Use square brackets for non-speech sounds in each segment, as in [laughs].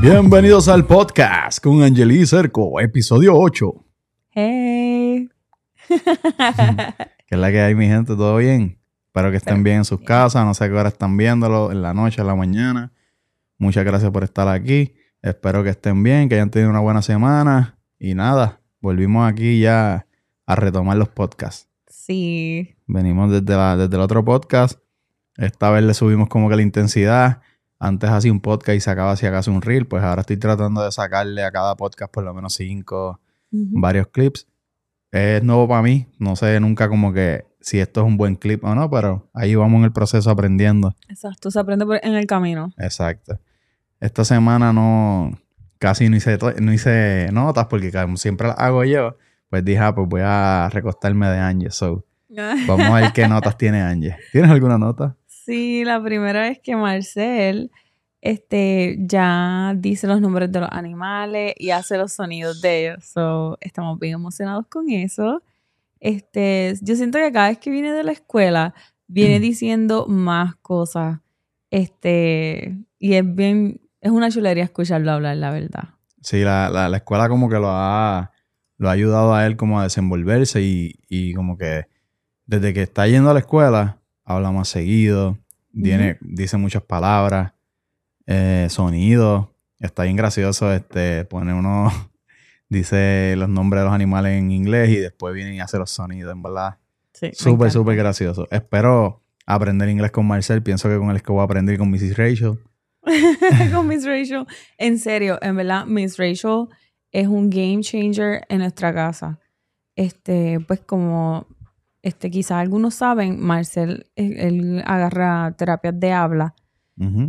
Bienvenidos al podcast con Angeli Cerco, episodio 8. Hey. [laughs] ¿Qué es la que hay, mi gente? ¿Todo bien? Espero que estén bien en sus casas. No sé qué hora están viéndolo, en la noche, en la mañana. Muchas gracias por estar aquí. Espero que estén bien, que hayan tenido una buena semana. Y nada, volvimos aquí ya a retomar los podcasts. Sí. Venimos desde, la- desde el otro podcast. Esta vez le subimos como que la intensidad. Antes hacía un podcast y sacaba si acaso un reel. Pues ahora estoy tratando de sacarle a cada podcast por lo menos cinco, Ujú. varios clips. Es nuevo para mí. No sé nunca como que si esto es un buen clip o no, pero ahí vamos en el proceso aprendiendo. Exacto, se aprende en el camino. Exacto. Esta semana no, casi no hice, no hice notas porque como siempre las hago yo. Pues dije, ah, pues voy a recostarme de Angie. So, [laughs] vamos a ver qué notas tiene Angie. ¿Tienes alguna nota? Sí, la primera vez que Marcel este, ya dice los nombres de los animales y hace los sonidos de ellos. So, estamos bien emocionados con eso. Este, yo siento que cada vez que viene de la escuela, viene diciendo más cosas. Este, y es bien, es una chulería escucharlo hablar, la verdad. Sí, la, la, la escuela como que lo ha, lo ha ayudado a él como a desenvolverse y, y como que desde que está yendo a la escuela habla más seguido, tiene, dice muchas palabras, eh, sonidos, está bien gracioso, este, pone uno, [laughs] dice los nombres de los animales en inglés y después viene y hace los sonidos, en verdad. Sí, Súper, súper gracioso. Espero aprender inglés con Marcel, pienso que con él es que voy a aprender con Mrs. Rachel. [laughs] con Miss Rachel. En serio, en verdad, Miss Rachel es un game changer en nuestra casa. Este, pues como este, quizás algunos saben, Marcel, él, agarra terapias de habla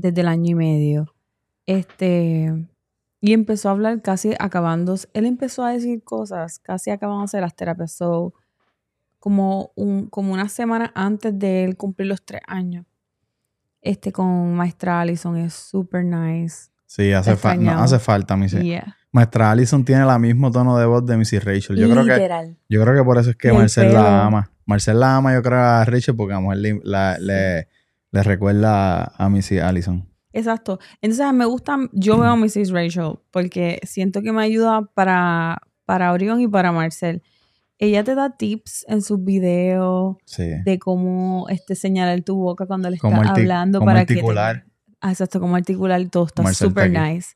desde el año y medio. Este, y empezó a hablar casi acabando, él empezó a decir cosas casi acabándose las terapias. So, como, un, como una semana antes de él cumplir los tres años. Este con Maestra Allison es super nice. Sí, hace, fa- no, hace falta, mi Yeah. Maestra Allison tiene el mismo tono de voz de Mrs. Rachel. Yo creo que yo creo que por eso es que Marcel la ama. Marcel la ama, yo creo, a Rachel porque a mejor le, la- le, le recuerda a Mrs. Allison. Exacto. Entonces me gusta, yo veo a Mrs. Rachel porque siento que me ayuda para, para Orión y para Marcel. Ella te da tips en sus videos Sí. de cómo este, señalar tu boca cuando le estás hablando cómo para articular. que te... Ah, exacto, cómo articular todo está aquí. nice.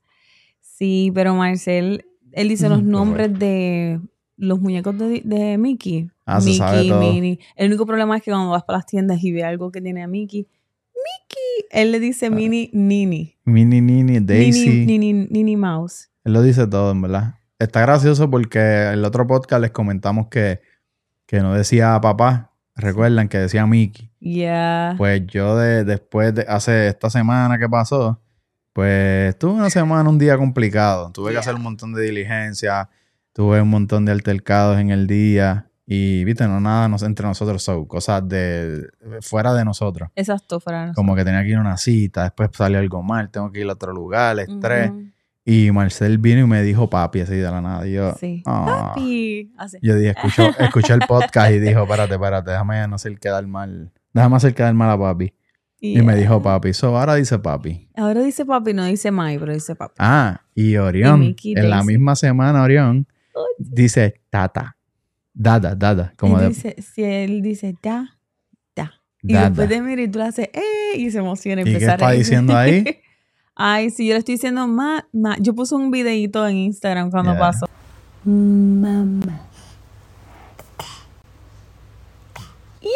Sí, pero Marcel, él dice los nombres de los muñecos de, de Mickey. Ah, se sabe Mickey, todo. Minnie. El único problema es que cuando vas para las tiendas y ves algo que tiene a Mickey, Mickey, él le dice Minnie Nini. Mini Nini, Daisy. Nini, Nini, Nini Mouse. Él lo dice todo, en verdad. Está gracioso porque en el otro podcast les comentamos que, que no decía papá. Recuerdan que decía Mickey. Yeah. Pues yo de, después de hace esta semana que pasó, pues tuve una semana, un día complicado. Tuve que hacer un montón de diligencia, tuve un montón de altercados en el día y, viste, no nada nos, entre nosotros, so, cosas de fuera de nosotros. Exacto, fuera de Como que tenía que ir a una cita, después salió algo mal, tengo que ir a otro lugar, estrés. Y Marcel vino y me dijo papi así de la nada. Y yo, Sí. ah. Papi. Así. yo dije, escuchó, escuché el podcast y dijo, espérate, espérate, déjame no hacer quedar mal. Déjame hacer quedar mal a papi. Y me dijo papi. So, ahora dice papi. Ahora dice papi, no dice Mai, pero dice papi. Ah, y Orión, Y en la misma semana, Orión dice tata. Dada, dada. Como Él de dice, si él dice da, da. Y dada. después de mirar y tú le haces, ¡eh! Y se emociona. y ¿Y qué a está diciendo ahí? [laughs] Ay, sí, yo le estoy diciendo ma, ma. Yo puse un videito en Instagram cuando Yeah. pasó. Mamá. ¡Yay!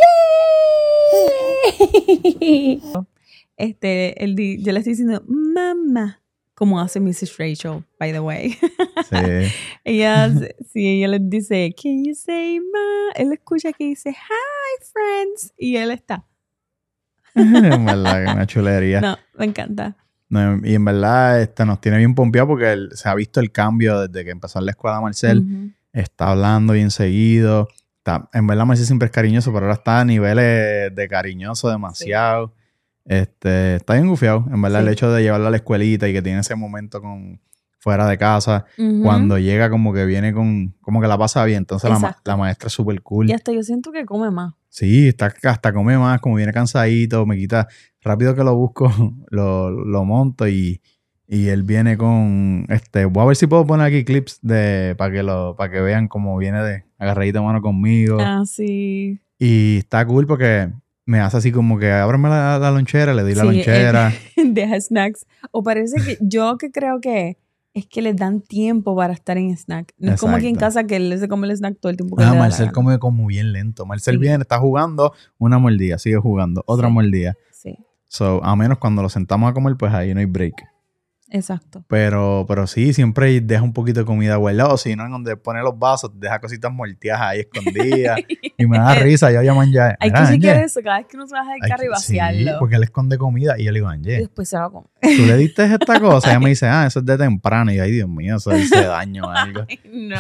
[laughs] Este, di- yo le estoy diciendo mamá, como hace Mrs. Rachel, by the way. Sí. [laughs] ella, sí, ella les dice, can you say ma? Él escucha que dice, hi friends, y él está. [laughs] en verdad, una chulería. No, me encanta. No, y en verdad este, nos tiene bien pompeado porque él- se ha visto el cambio desde que empezó la escuela Marcel. Está hablando bien seguido. Está, en verdad Marcel siempre es cariñoso, pero ahora está a niveles de cariñoso demasiado. Este, está bien gufiado. En verdad, Sí. el hecho de llevarla a la escuelita y que tiene ese momento con fuera de casa, cuando llega como que viene con, como que la pasa bien. Entonces la, ma- la maestra es súper cool. Y hasta yo siento que come más. Sí, está, hasta come más, como viene cansadito, me quita, rápido que lo busco, [laughs] lo, lo monto y, Y él viene con, este, voy a ver si puedo poner aquí clips de, para que lo, para que vean cómo viene de agarradita mano conmigo. Ah, sí. Y está cool porque me hace así como que ábreme la, la lonchera, le doy la lonchera. [laughs] Deja snacks. O parece que yo que creo que es que les dan tiempo para estar en snack. No es como aquí en casa que él se come el snack todo el tiempo que Ah, Marcel come como bien lento. Marcel Sí. viene, está jugando, una mordida, sigue jugando, otra Sí. mordida. Sí, So, a menos cuando lo sentamos a comer, pues ahí no hay break. Exacto. Pero, pero sí, siempre deja un poquito de comida guardada. O si no, en donde pone los vasos, deja cositas molteadas ahí escondidas. [laughs] y me da risa. Yo llamo a Anje. Hay "Mira, que chequear eso cada vez que uno se baja del carro y vaciarlo. Sí, porque él esconde comida. Y yo le digo, Y Anje, después se va a comer. ¿tú le diste esta [laughs] cosa? Y ella me dice, ah, eso es de temprano. Y yo, ay, Dios mío, eso hace daño o [laughs] algo. Ay, no.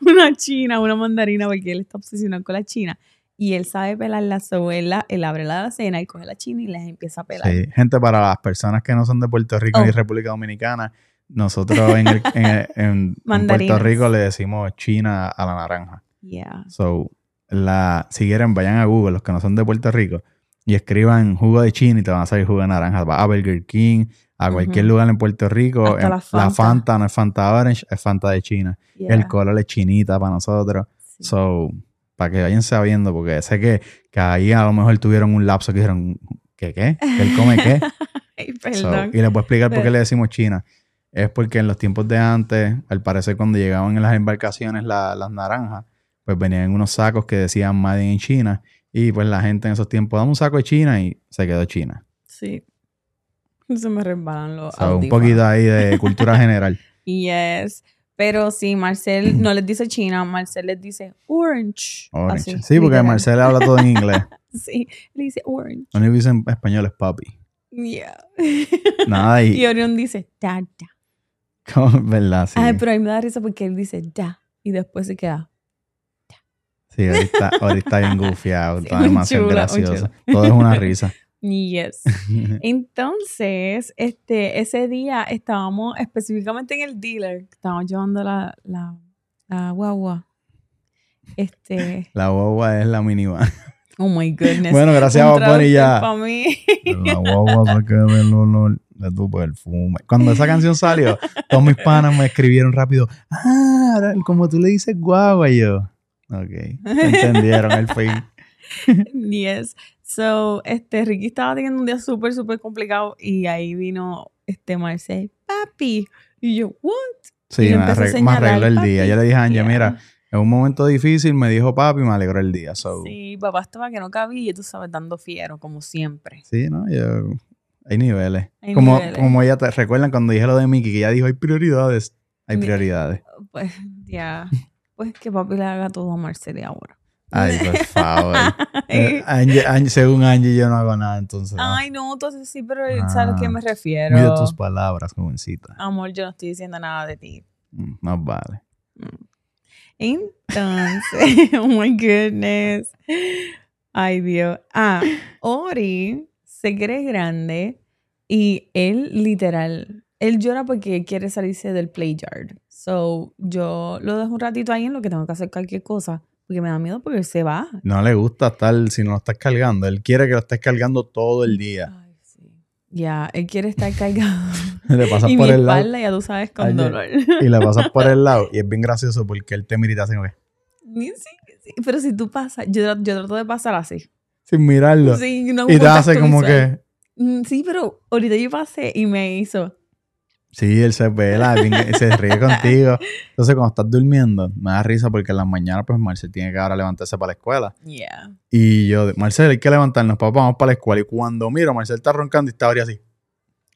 Una china, una mandarina, porque él está obsesionado con la china. Y él sabe pelar la sobuela, él abre la cena y coge la china y las empieza a pelar. Sí, gente, para las personas que no son de Puerto Rico Oh. ni República Dominicana, nosotros en, el- en- en- [laughs] en Mandarinas. Puerto Rico le decimos China a la naranja. Yeah. So, la, si quieren, vayan a Google, los que no son de Puerto Rico, y escriban jugo de China y te van a salir jugo de naranja. Va a Burger King, a cualquier lugar en Puerto Rico. En- la Fanta. Fanta no es Fanta Orange, es Fanta de China. yeah. El color es chinita para nosotros. Sí. So, para que vayan sabiendo, porque sé que, que ahí a lo mejor tuvieron un lapso que dijeron, ¿qué qué? ¿Que él come qué? [laughs] Ay, So, perdón. y les voy a explicar por qué le decimos China. Es porque en los tiempos de antes, al parecer cuando llegaban en las embarcaciones la- las naranjas, pues venían en unos sacos que decían Made in China. Y pues la gente en esos tiempos, dame un saco de China y se quedó China. Sí. Se me resbalan los So, un poquito ahí de [laughs] cultura general. Yes. Pero sí, Marcel no les dice China, Marcel les dice orange. Orange. Así, sí, porque literal. Marcel habla todo en inglés. [laughs] Sí, le dice orange. Lo único que dice en español es papi. Yeah. Nada, y... [laughs] y Orión dice da, da. como- [laughs] ¿Verdad? Sí. Ay, pero a mí me da risa porque él dice da y después se queda. Sí, ahorita, ahorita bien gufiado. Sí, está demasiado gracioso. Todo es una risa. Yes. [laughs] Entonces, este, ese día estábamos específicamente en el dealer, estábamos llevando la, la, la guagua. Este, [laughs] La guagua es la minivan. oh my goodness. Bueno, gracias a Bunny ya. Para mí. La guagua se queda el olor de tu perfume. Cuando esa canción salió, todos mis panas me escribieron rápido. Ah, ahora, como tú le dices guagua y yo. Ok. Entendieron el fin. [laughs] Yes. So, este, Ricky estaba teniendo un día súper, súper complicado y ahí vino este Marcel, papi. Y yo, what? Sí, me, empezó a arreg- me arregló el día. Yo le dije a Anje, Yeah. mira, en un momento difícil me dijo papi y me alegró el día. So, sí. Sí, papá estaba que no cabía y tú sabes, dando fiero, como siempre. ¿no? Yo, hay niveles. Hay como, niveles. como ella te recuerdan cuando dije lo de Mickey, que ella dijo, hay prioridades. Hay prioridades. Pues, ya. Pues que papi le haga todo a Marcel ahora. Ay, por favor. [laughs] Eh, Angie- Angie- según Angie, yo no hago nada, entonces. no. Ay, no, entonces sí, pero ¿sabes a qué Ah, me refiero? Mira tus palabras, jovencita. Amor, yo no estoy diciendo nada de ti. Mm, Más vale. Entonces, [laughs] oh my goodness. Ay, Dios. Ah, Ori se cree grande y él literal, él llora porque quiere salirse del playyard. So, yo lo dejo un ratito ahí en lo que tengo que hacer cualquier cosa porque me da miedo porque él se va. No le gusta estar si no lo estás cargando. Él quiere que lo estés cargando todo el día. Ay, sí. Ya, él quiere estar cargado. [laughs] Le pasas [laughs] y por mi el lado espalda, ya tú sabes, con Ay, dolor. y le pasas por el lado. Y es bien gracioso porque él te mira y te hace como que, Sí, sí, pero si tú pasas, yo, yo trato de pasar así. sin mirarlo. Sí, no y te hace como visual. que, Mm, Sí, pero ahorita yo pasé y me hizo. Sí, él se bien- se ríe contigo. Entonces, cuando estás durmiendo, me da risa porque en las mañanas, pues Marcel tiene que ahora levantarse para la escuela. Yeah. Y yo, Marcel, hay que levantarnos, papá, vamos para la escuela. Y cuando miro, Marcel está roncando y está ahora así.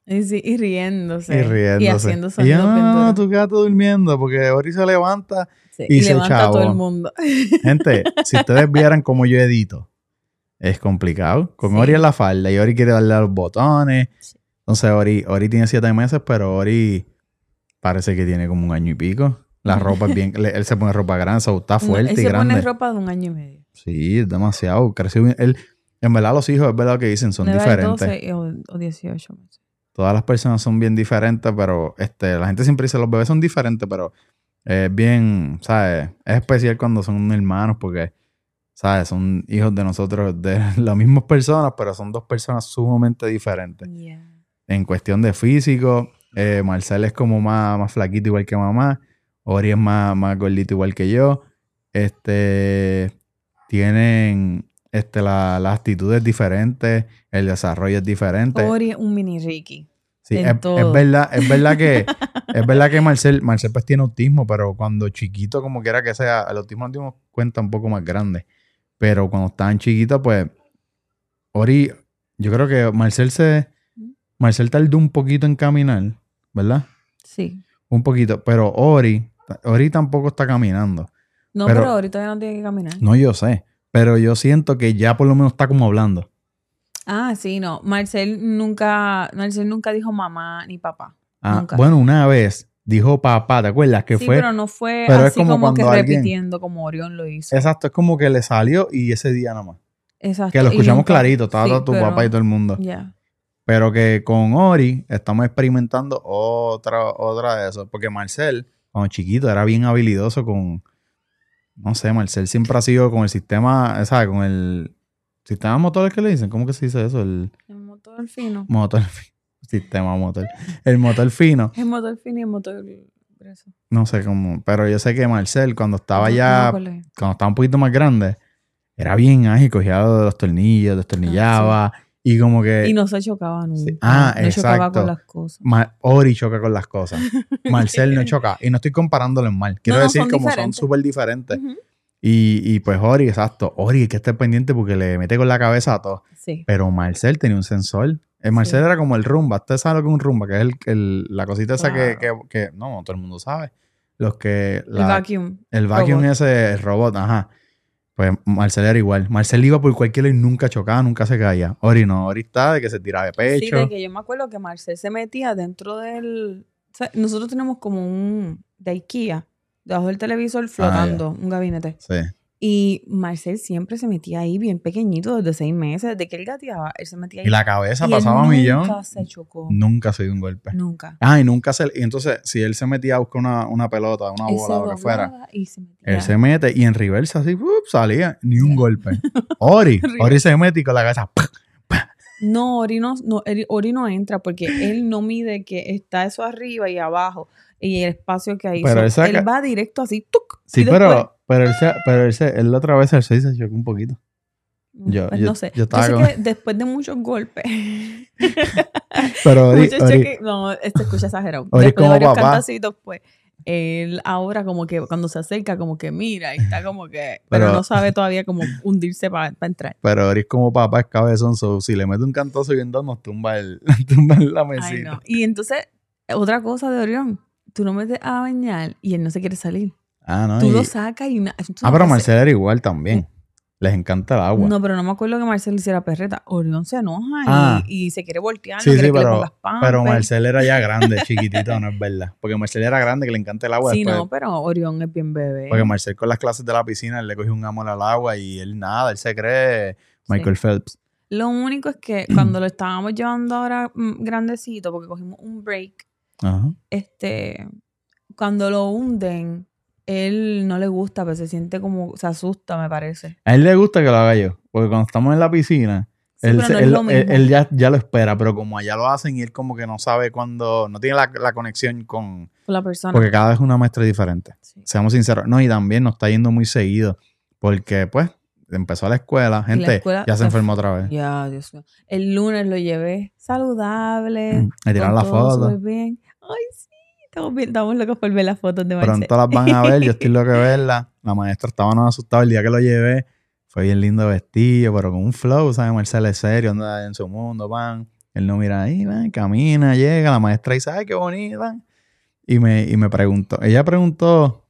Y, sí, y riéndose. Y riéndose. Y haciendo Y sonidos yo, bien no, duros. tú quédate durmiendo porque Ori se levanta. Sí, y y se levanta a todo el mundo. [laughs] Gente, si ustedes vieran cómo yo edito, es complicado. Con Sí. Ori en la falda y Ori quiere darle a los botones. Entonces Ori, Ori tiene siete meses, pero Ori parece que tiene como un año y pico. La ropa es bien... [laughs] él se pone ropa grande, so, está No, fuerte él y se grande. pone ropa de un año y medio. Sí, es demasiado. Creció bien. Él, en verdad los hijos, es verdad que dicen, son diferentes. 12 o, o 18 meses. Todas las personas son bien diferentes, pero este, la gente siempre dice los bebés son diferentes, pero es bien, ¿sabes? Es especial cuando son hermanos porque, ¿sabes? Son hijos de nosotros, de [laughs] las mismas personas, pero son dos personas sumamente diferentes. Yeah. En cuestión de físico, Eh, Marcel es como más, más flaquito igual que mamá. Ori es más, más gordito igual que yo. Este, tienen este, la- las actitudes diferentes, el desarrollo es diferente. Ori es un mini Ricky. Sí, es, es verdad, es verdad que [laughs] es verdad que Marcel, Marcel pues tiene autismo, pero cuando chiquito, como quiera que sea, el autismo no tiene cuenta un poco más grande. Pero cuando estaban chiquitos, pues, Ori, yo creo que Marcel se, Marcel tardó un poquito en caminar, ¿verdad? Sí. Un poquito, pero Ori, Ori tampoco está caminando. No, Pero- pero, ahorita ya no tiene que caminar. No, yo sé, pero yo siento que ya por lo menos está como hablando. Ah, sí, no. Marcel nunca, Marcel nunca dijo mamá ni papá. Ah, Nunca. bueno, una vez dijo papá, ¿te acuerdas? Que sí, fue pero no fue pero es así como como, que alguien- repitiendo como Orión lo hizo. Exacto, es como que le salió y ese día nomás. Exacto. Que lo escuchamos nunca- clarito, estaba sí, todo tu pero- papá y todo el mundo. Ya. Pero que con Ori estamos experimentando otra, otra de eso. Porque Marcel, cuando chiquito, era bien habilidoso con. No sé, Marcel siempre ha sido con el sistema, ¿sabes? Con el sistema motor que le dicen. ¿Cómo que se dice eso? El El motor fino. motor. fi- Sistema motor. El motor fino. El motor fino y el motor grueso. No sé cómo. Pero yo sé que Marcel, cuando estaba No- ya. cuando estaba un poquito más grande, era bien ágil, cogía los tornillos, destornillaba y como que Y no se chocaba nunca. Ah, no chocaba exacto. con las cosas. Ma- Ori choca con las cosas. [laughs] Marcel no choca. Y no estoy comparándolo en mal. Quiero No, no, decir son como son súper diferentes. Y, y pues Ori, exacto. Ori hay que estar pendiente porque le mete con la cabeza a todo. Sí. Pero Marcel tenía un sensor. El Marcel Sí. era como el rumba. Usted sabe lo que es un rumba, que es el, el- la cosita esa que, que, que- No, todo el mundo sabe. Los que... El vacuum. El vacuum Robot. ese, robot, ajá. Pues Marcel era igual. Marcel iba por cualquier lado y nunca chocaba, nunca se caía. Ori no, Ori está de que se tiraba de Sí, pecho. de que yo me acuerdo que Marcel se metía dentro del... o sea, nosotros tenemos como un... de IKEA, debajo del televisor Ah, flotando, un gabinete. Sí. Y Marcel siempre se metía ahí bien pequeñito, desde seis meses, desde que él gateaba, él se metía ahí. Y la cabeza Y pasaba nunca millón. se chocó. Nunca se dio un golpe. Nunca. Ah, y nunca se. Y entonces, si él se metía a buscar una, una pelota, una Él bola, lo que fuera, y se metía. él se mete y en reversa así, salía, ni un golpe. [laughs] Ori. Ori se mete y con la cabeza, ¡pah! No, Ori no, no, Ori- Ori no entra porque él no mide que está eso arriba y abajo y el espacio que hay. Pero él saca- él va directo así. ¡tuc! Sí, después- pero, pero él se, pero él se, él la otra vez 6 se chocó un poquito. yo- Pues yo- no sé. yo Yo, estaba sé con- que después de muchos golpes. [laughs] Pero Ori, [laughs] Ori- choques- no, este escucha exagerado. Ori después como de varios papá. cantacitos, pues. Él ahora como que cuando se acerca como que mira y está como que [laughs] pero, Pero- no sabe todavía cómo hundirse para entrar. pero Ori es como papá, es cabezón, so, si le mete un cantazo bien dado, nos tumba, el, [laughs] tumba en la mesita. Ay, no. Y entonces, otra cosa de Orión, tú lo metes a bañar y él no se quiere salir. Ah, no. Tú y- lo sacas y... na- tú ah, pero no haces- Marcel era igual también. Les encanta el agua. No, pero no me acuerdo que Marcel hiciera perreta. Orión se enoja y, Ah. y se quiere voltear. Sí, no sí, quiere que le pero, pongas pero Pampers. Marcel era ya grande, [laughs] chiquitito, no es verdad. Porque Marcel era grande, que le encanta el agua. Sí, después, no, pero Orión es bien bebé. Porque Marcel con las clases de la piscina, él le cogió un amor al agua y él nada, él se cree Michael Phelps. Lo único es que [clears throat] cuando lo estábamos llevando ahora mm, grandecito, porque cogimos un break, Ajá. este, cuando lo hunden, él no le gusta, pero se siente como, se asusta, me parece. A él le gusta que lo haga yo. Porque cuando estamos en la piscina, Sí, él, no ya, ya lo espera, pero como allá lo hacen y él como que no sabe cuándo, no tiene la, la conexión con... Con la persona. Porque cada vez es una maestra diferente. Sí. Seamos sinceros. No, y también nos está yendo muy seguido. Porque pues empezó la escuela, gente, escuela ya se enfermó otra vez. Ya, Dios mío. El lunes lo llevé saludable. Mm, Le tiraron la foto. súper bien. Ay, sí. Estamos, bien, estamos locos por ver las fotos de Marcel. Pronto las van a ver, yo estoy loco de [laughs] verlas. La maestra estaba no asustada el día que lo llevé. Fue bien lindo vestido, pero con un flow, ¿sabes? Marcel es serio, anda en su mundo, van. Él no mira ahí, camina, llega. La maestra dice, ay, qué bonito, van. Y me, y me preguntó, ella preguntó,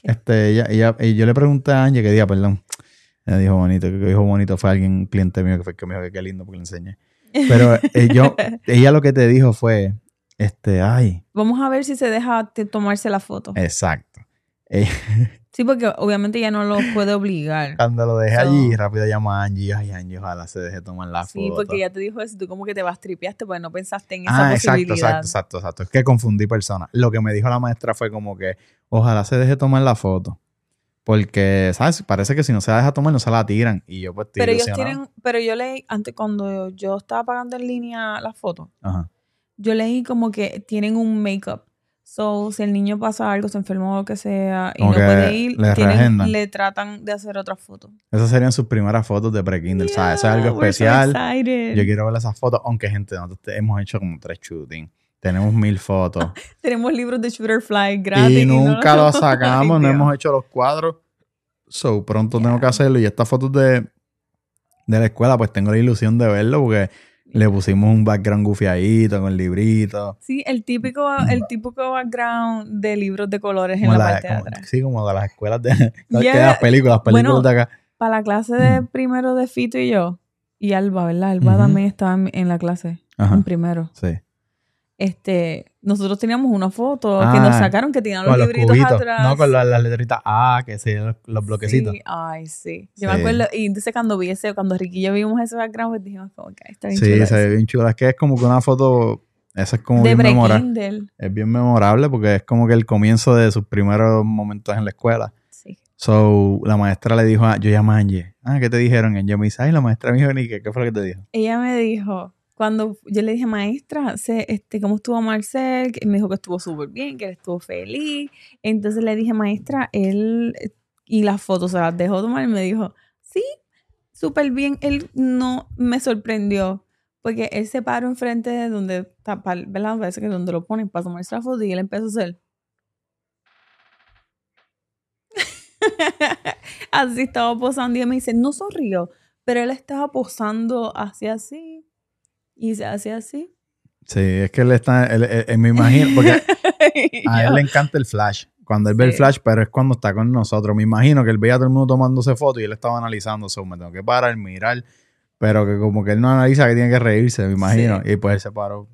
¿Qué? este, ella, ella, y yo le pregunté a Angie, que día, perdón. Ella dijo bonito, que dijo bonito fue alguien, un cliente mío que fue que me dijo que qué lindo porque le enseñé. Pero eh, yo, [laughs] ella lo que te dijo fue, este, ay, Vamos a ver si se deja tomarse la foto. exacto. [laughs] Sí, porque obviamente ya no lo puede obligar. Cuando lo dejé So- allí, rápido llamo a Angie. Ay, Angie, ojalá se deje tomar la Sí, foto. porque ya te dijo eso. Tú como que te vas tripeaste porque no pensaste en esa Ah, exacto, posibilidad. exacto, exacto, exacto. Es que confundí personas. Lo que me dijo la maestra fue como que ojalá se deje tomar la foto. Porque, ¿sabes? Parece que si no se la deja tomar, no se la tiran. Y yo pues estoy Pero ellos tienen, pero yo leí antes cuando yo estaba pagando en línea la foto, Ajá. Yo leí como que tienen un make-up. So, si el niño pasa algo, se enfermó o lo que sea, y Como no puede ir, le tienen- reagendan. le tratan de hacer otra foto. Esas serían sus primeras fotos de pre-Kindle, ¿sabes? Eso es algo so especial. Yo quiero ver esas fotos, aunque gente, nosotros te- hemos hecho como tres shootings. Tenemos mil fotos. [laughs] Tenemos libros de Shooterfly gratis. y nunca los- los [laughs] sacamos, Ay, no hemos hecho los cuadros. So, pronto tengo Yeah. que hacerlo. Y estas fotos de, de la escuela, pues tengo la ilusión de verlo porque le pusimos un background gufiadito con libritos. Sí, el típico, el típico background de libros de colores en la la- parte de como- atrás. sí, como de las escuelas de, las películas, las películas Bueno, de acá. Para la clase de primero de Fito y yo, y Alba, ¿verdad? Alba también estaba en, en la clase, Ajá. en primero. Sí. Este, nosotros teníamos una foto que nos Ah, sacaron que tenían los los libritos cubitos. atrás. No, con las, las letritas A, que sí, los, los bloquecitos. Sí, ay, sí. Yo Sí. me acuerdo, y entonces cuando vi ese, cuando Ricky y yo vimos ese background, pues dijimos como que está bien Sí, chulo se ve bien chula. Es que es como que una foto, esa es como De bien memorable. Es bien memorable porque es como que el comienzo de sus primeros momentos en la escuela. Sí. So, la maestra le dijo, a, yo llamé a Angie. Ah, ¿qué te dijeron? Angie me dice, ay, la maestra me dijo, qué, ¿qué fue lo que te dijo? Ella me dijo, cuando yo le dije, maestra, este, ¿cómo estuvo Marcel? Me dijo que estuvo súper bien, que él estuvo feliz. Entonces le dije, maestra, él, y las fotos se las dejó tomar y me dijo, sí, súper bien. Él no me sorprendió. Porque él se paró enfrente de donde ¿verdad? Parece que donde lo ponen para tomarse la foto y él empezó a hacer. [laughs] así estaba posando y me dice, no sonrió, pero él estaba posando hacia así y se hacía así. Sí, es que él está, él, él- él me imagino, porque [laughs] a él le encanta el flash. Cuando él ve el flash, pero es cuando está con nosotros. Me imagino que él veía a todo el mundo tomándose fotos y él estaba analizando. So, me tengo que parar, mirar. Pero que como que él no analiza que tiene que reírse, me imagino. Y pues él se paró.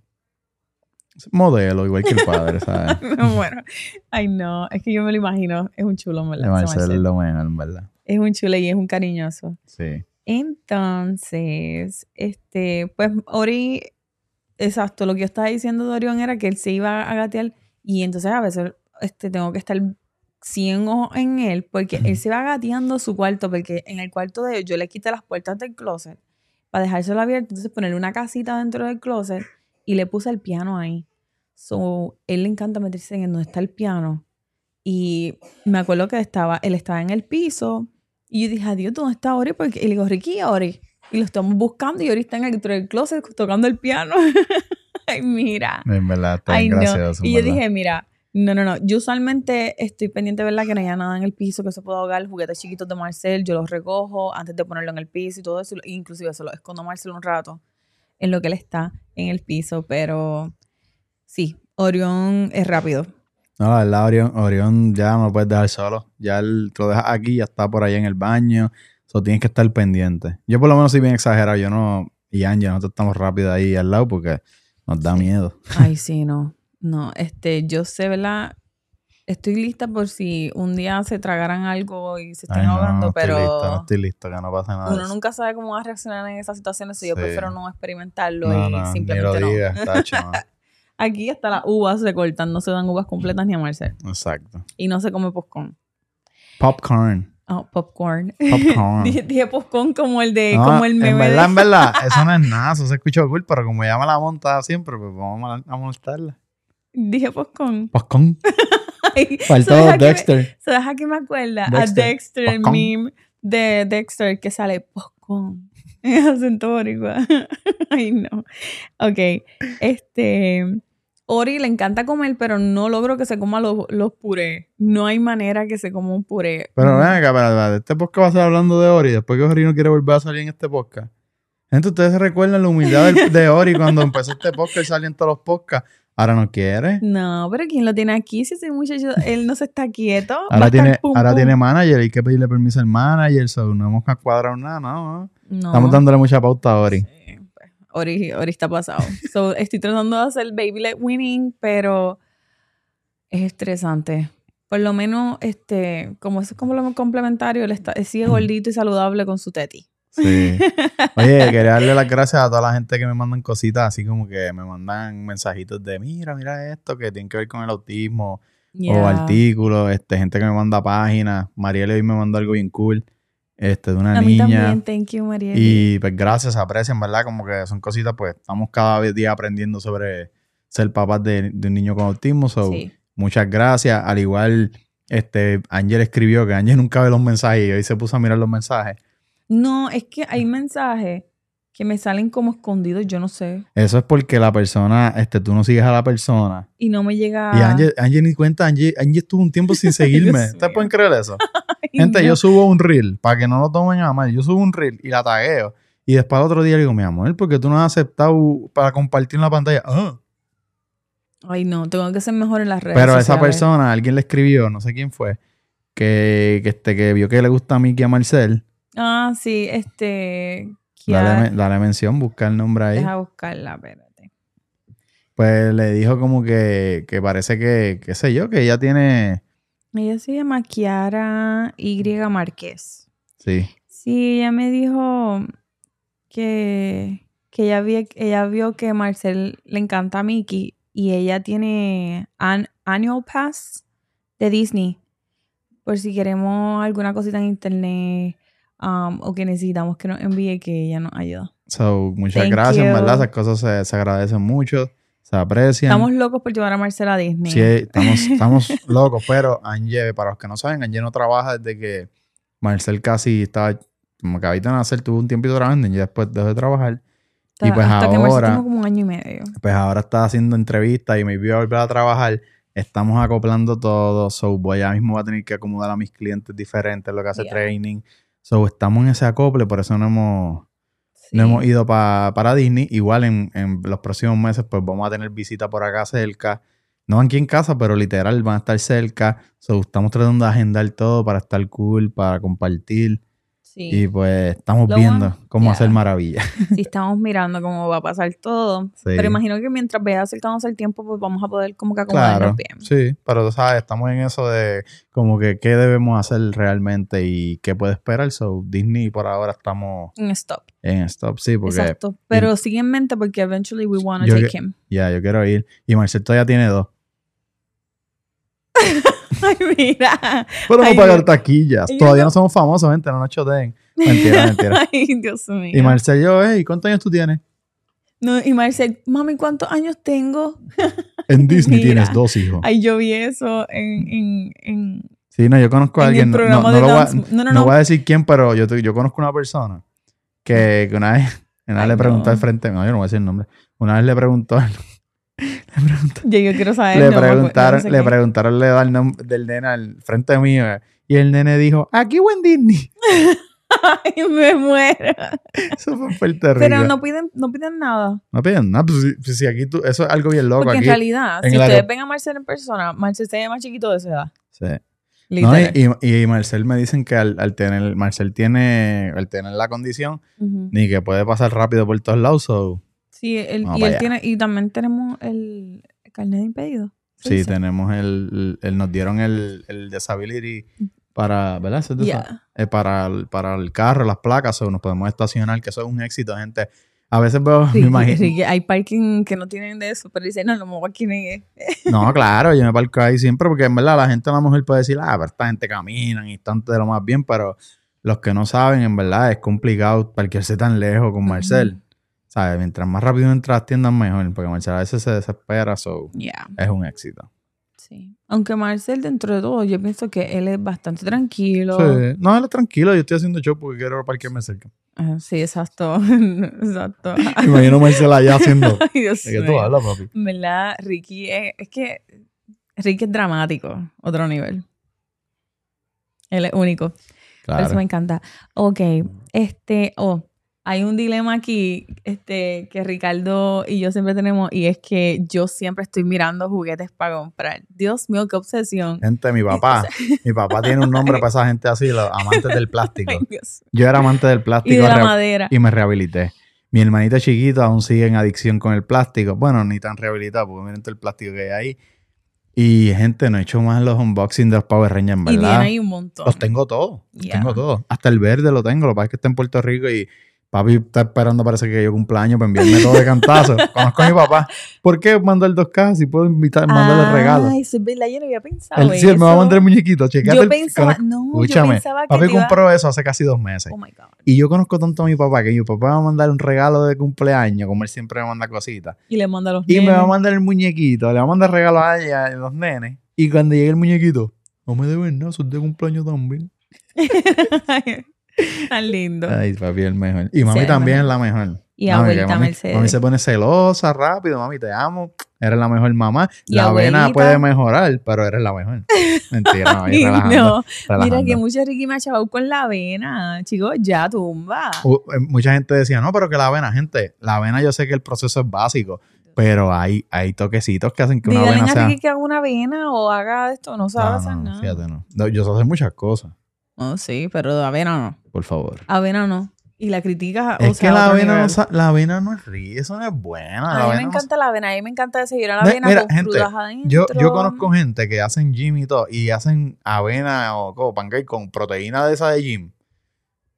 Modelo, igual que el padre, ¿sabes? [laughs] bueno, ay no, es que yo me lo imagino, es un chulo, ¿verdad? De ese Marcel Marcel. es lo mejor, en verdad. Es un chulo y es un cariñoso. Sí. Entonces, este, pues Ori, exacto, lo que yo estaba diciendo de Orión era que él se iba a gatear y entonces a veces este, tengo que estar 100 ojos en él porque él se va gateando su cuarto porque en el cuarto de ellos yo le quité las puertas del closet para dejárselo abierto, entonces ponerle una casita dentro del closet y le puse el piano ahí. So, él le encanta meterse en donde está el piano. Y me acuerdo que estaba, él estaba en el piso y yo dije, adiós, ¿dónde está Ori? Porque, y le digo, Ricky, Ori. Y lo estamos buscando y Ori está en el, dentro del closet tocando el piano. [laughs] Ay, mira. En verdad, está Ay, no. gracioso. Y yo verdad. dije, mira, no, no, no. Yo usualmente estoy pendiente, ¿verdad? Que no haya nada en el piso que se pueda ahogar. Juguetes chiquitos de Marcel, yo los recojo antes de ponerlo en el piso y todo eso. Inclusive se lo escondo a Marcel un rato en lo que él está en el piso. Pero sí, Orión es rápido. No, la verdad, Orión, Orión ya no lo puedes dejar solo. Ya él te lo dejas aquí, ya está por ahí en el baño. So, tienes que estar pendiente. Yo por lo menos soy bien exagerado. Yo no... Y Angie, nosotros estamos rápido ahí al lado porque nos da Sí. miedo. Ay, [laughs] sí, no. No, este, yo sé, ¿verdad? Estoy lista por si un día se tragaran algo y se estén Ay, no, ahogando, no estoy pero listo, no estoy listo, que no pase nada. uno eso. nunca sabe cómo va a reaccionar en esas situaciones. y Yo prefiero no experimentarlo No, y no, ni simplemente lo no. digas, tacho, no. [laughs] Aquí hasta las uvas se cortan, no se dan uvas completas ni a Marcel. Exacto. Y no se come popcorn. Popcorn. Oh, popcorn. Popcorn. [laughs] dije, dije popcorn como el de, No, como el meme en de- verdad, en verdad, [laughs] eso no es nada, eso se escucha cool, pero como ella me la monta siempre, pues vamos a, a montarla. Dije popcorn. Popcorn. [laughs] Faltó ¿sabes a qué me- Dexter. ¿Sabes a qué me acuerda? Dexter. A Dexter, el meme de Dexter que sale popcorn. En acento boricua. Ay, no. Ok. Este. Ori le encanta comer, pero no logro que se coma los, los purés. No hay manera que se coma un puré. Pero Mm. ven acá, espera, espera, este podcast va a estar hablando de Ori, después que Ori no quiere volver a salir en este podcast. Gente, ustedes se recuerdan la humildad del- de Ori cuando empezó este podcast y salía en todos los podcasts. Ahora no quiere. No, pero ¿quién lo tiene aquí? Si ese muchacho, él no se está quieto. va a Ahora estar tiene, pum, ahora pum. tiene manager, hay que pedirle permiso al manager, so no hemos cuadrado nada, no. no. No. Estamos dándole mucha pauta a Ori. Sí, Ori, Ori está pasado. [laughs] So, estoy tratando de hacer Baby Let Winning, pero es estresante. Por lo menos, este, como es como lo complementario, él, está, él sigue gordito y saludable con su teti. Sí. [laughs] Oye, quería darle las gracias a toda la gente que me mandan cositas, así como que me mandan mensajitos de mira, mira esto, que tiene que ver con el autismo, o artículos, este, gente que me manda páginas. Mariela hoy me mandó algo bien cool, este, de una A mí niña. también, thank you, María. Y pues gracias, aprecian, ¿verdad? Como que son cositas, pues estamos cada día aprendiendo sobre, ser papás de, de un niño con autismo. So, Sí. muchas gracias. Al igual, este, Ángel escribió que Ángel nunca ve los mensajes y hoy se puso a mirar los mensajes. No, es que hay mensajes que me salen como escondidos, yo no sé. Eso es porque la persona, este, tú no sigues a la persona. Y no me llega. Y Ángel ni cuenta, Ángel, Ángel estuvo un tiempo sin [laughs] seguirme. ¿Ustedes pueden creer eso? [laughs] Ay, Gente, no. yo subo un reel, para que no lo tomen a mal, yo subo un reel y la tagueo. Y después al otro día le digo, mi amor, ¿por qué tú no has aceptado para compartir en la pantalla? Ah. Ay, no, tengo que ser mejor en las redes. Pero a esa persona, alguien le escribió, no sé quién fue, que, que, este, que vio que le gusta a Mickey y a Marcel. Ah, sí, este. Dale, men- dale mención, busca el nombre ahí. Deja buscarla, espérate. Pues le dijo como que, que parece que, qué sé yo, que ella tiene... Ella se llama Kiara Y Márquez. Sí, Sí, ella me dijo que, que ella, vi- ella vio que Marcel le encanta a Mickey y ella tiene an annual pass de Disney. Por si queremos alguna cosita en internet um, o que necesitamos que nos envíe, que ella nos ayuda. so, muchas Thank gracias, you. ¿verdad? Esas cosas se, se agradecen mucho, se aprecian. Estamos locos por llevar a Marcel a Disney. Sí, estamos, [laughs] estamos locos, pero Anje, para los que no saben, Anje no trabaja desde que Marcel casi estaba, como que ahorita nacer, tuvo un tiempito trabajando y después dejó de trabajar. y pues hasta que ahora- tuvo como un año y medio. Pues ahora está haciendo entrevistas y me voy a volver a trabajar. Estamos acoplando todo, so voy ya mismo va a tener que acomodar a mis clientes diferentes, lo que hace Yeah. training. So estamos en ese acople, por eso no hemos, Sí. no hemos ido pa- para Disney. Igual en, en los próximos meses, pues vamos a tener visita por acá cerca. No aquí en casa, pero literal van a estar cerca. So, estamos tratando de agendar todo para estar cool, para compartir. Sí. Y pues estamos Lo viendo bueno- cómo yeah. hacer maravillas. [laughs] Sí, estamos mirando cómo va a pasar todo. Sí. Pero imagino que mientras vea acercándose el tiempo, pues vamos a poder como que acomodarnos Claro, bien. sí, pero tú sabes, estamos en eso de como que qué debemos hacer realmente y qué puede esperar. So, Disney por ahora estamos Un stop. en stop, sí, porque Exacto. Pero sigue en mente porque eventually we want to take que- him. ya yo quiero ir. Y Marcel todavía tiene dos. [laughs] [laughs] Ay, mira. Ay, pagar taquillas. Todavía no- somos famosos, gente, no nos choteen. Mentira, mentira. [laughs] Ay, Dios mío. Y Marcel, yo, hey, ¿cuántos años tú tienes? No, y Marcel, mami, ¿cuántos años tengo? [laughs] En Disney Mira. tienes dos hijos. Ay, yo vi eso en, en, en, Sí, no, yo conozco a en alguien. No, no lo voy a-. No, no, no no. voy a decir quién, pero yo, te- yo conozco una persona que, que una vez, una vez Ay, le preguntó al frente, no, yo no voy a decir el nombre. Una vez le preguntó, le preguntó Ya yo quiero saber. le no preguntaron, no sé le preguntaron la edad del, nene al frente mío y el nene dijo, aquí o en Disney. [laughs] Ay, me muero. Eso fue en Puerto Rico. Pero no piden, no piden nada. No piden nada, pues, si- pues, si aquí tú, eso es algo bien loco. Porque aquí. en realidad, en si ustedes ven a Marcel en persona, Marcel se ve más chiquito de esa edad. Sí. No, y, y, y Marcel me dicen que al, al tener, Marcel tiene, al tener la condición, ni que puede pasar rápido por todos lados, so, Sí, él, Vamos y él tiene, y también tenemos el carnet de impedido. ¿se sí, tenemos el, el- nos dieron el, el disability para, ¿verdad? Es. Yeah. Eh, para, el, para el carro, las placas, o nos podemos estacionar, que eso es un éxito, gente. A veces veo, [laughs] me imagino. sí, hay parking que no tienen de eso, pero dicen, no, no me voy aquí en No, claro, yo me parco ahí siempre porque en verdad la gente a lo mejor puede decir, ah, pero esta gente camina y están de lo más bien, pero los que no saben, en verdad es complicado parquearse tan lejos con Marcel. ¿Sabes? Mientras más rápido entra a las tiendas, mejor, porque Marcel a veces se desespera, so Yeah, es un éxito. sí. Aunque Marcel, dentro de todo, yo pienso que él es bastante tranquilo. Sí. No, él es tranquilo, yo estoy haciendo show porque quiero parquearme cerca. Sí, exacto. [laughs] exacto. [laughs] Imagino a Marcel allá haciendo. [laughs] Ay, Dios ¿De qué tú hablas, papi? Verdad, Ricky es, es que Ricky es dramático, otro nivel. Él es único. Por eso me Claro. encanta. Ok, este, oh, hay un dilema aquí, este, que Ricardo y yo siempre tenemos, y es que yo siempre estoy mirando juguetes para comprar. Dios mío, qué obsesión. Gente, mi papá, [laughs] mi papá tiene un nombre para esa gente así, los amantes del [laughs] plástico. Ay, Dios. Yo era amante del Y plástico de la madera. y me rehabilité. Mi hermanito chiquito aún sigue en adicción con el plástico. Bueno, ni tan rehabilitado, porque miren todo el plástico que hay ahí. Y gente, no he hecho más los unboxings de los Power Rangers, en Y tiene verdad. ahí un montón. Los tengo todos. Los tengo todos. Hasta el verde lo tengo. Lo que pasa es que está en Puerto Rico y Papi está esperando, parece que yo cumpleaños para enviarme todo de cantazo. [laughs] Conozco a mi papá. ¿Por qué mandar dos cajas si puedo invitar, mandarle regalos? Ay, es verdad, yo no había pensado Él, sí, él me va a mandar el muñequito. Yo el- pensaba, no, yo pensaba que Papi iba- compró eso hace casi dos meses. Oh my God. Y yo conozco tanto a mi papá que mi papá va a mandar un regalo de cumpleaños, como él siempre me manda cositas. Y le manda a los Y me va a mandar el muñequito, le va a mandar regalos a ella, a los nenes. Y cuando llegue el muñequito, no me deben nada, son de cumpleaños también. [laughs] [laughs] Tan lindo. Ay, papi, el mejor. Y mami Sí, también es la mejor. Y Mami, abuelita mami, Mercedes. mami se pone celosa rápido, mami, te amo. Eres la mejor mamá. Y la avena abuelita. puede mejorar, pero eres la mejor. Mentira, mami, [laughs] relajando, no. Mira relajando. que mucha Ricky me ha chavado con la avena. Chicos, ya tumba. U- eh, mucha gente decía, no, pero que la avena, gente, la avena yo sé que el proceso es básico, pero hay, hay toquecitos que hacen que una avena a sea... Ricky que haga una avena o haga esto. No sabe No, hacer no, nada. fíjate, no. No, Yo sé hacer muchas cosas, Oh, sí, pero de avena no. por favor. Avena no. Y la criticas. es o sea, que la avena, no, la avena no es rica, eso no es buena. la A mí avena me no encanta la avena. A mí me encanta desayunar la Ve, avena mira, con gente, frutas adentro. Yo, yo conozco gente que hacen gym y todo, y hacen avena o como pancake con proteína de esa de gym.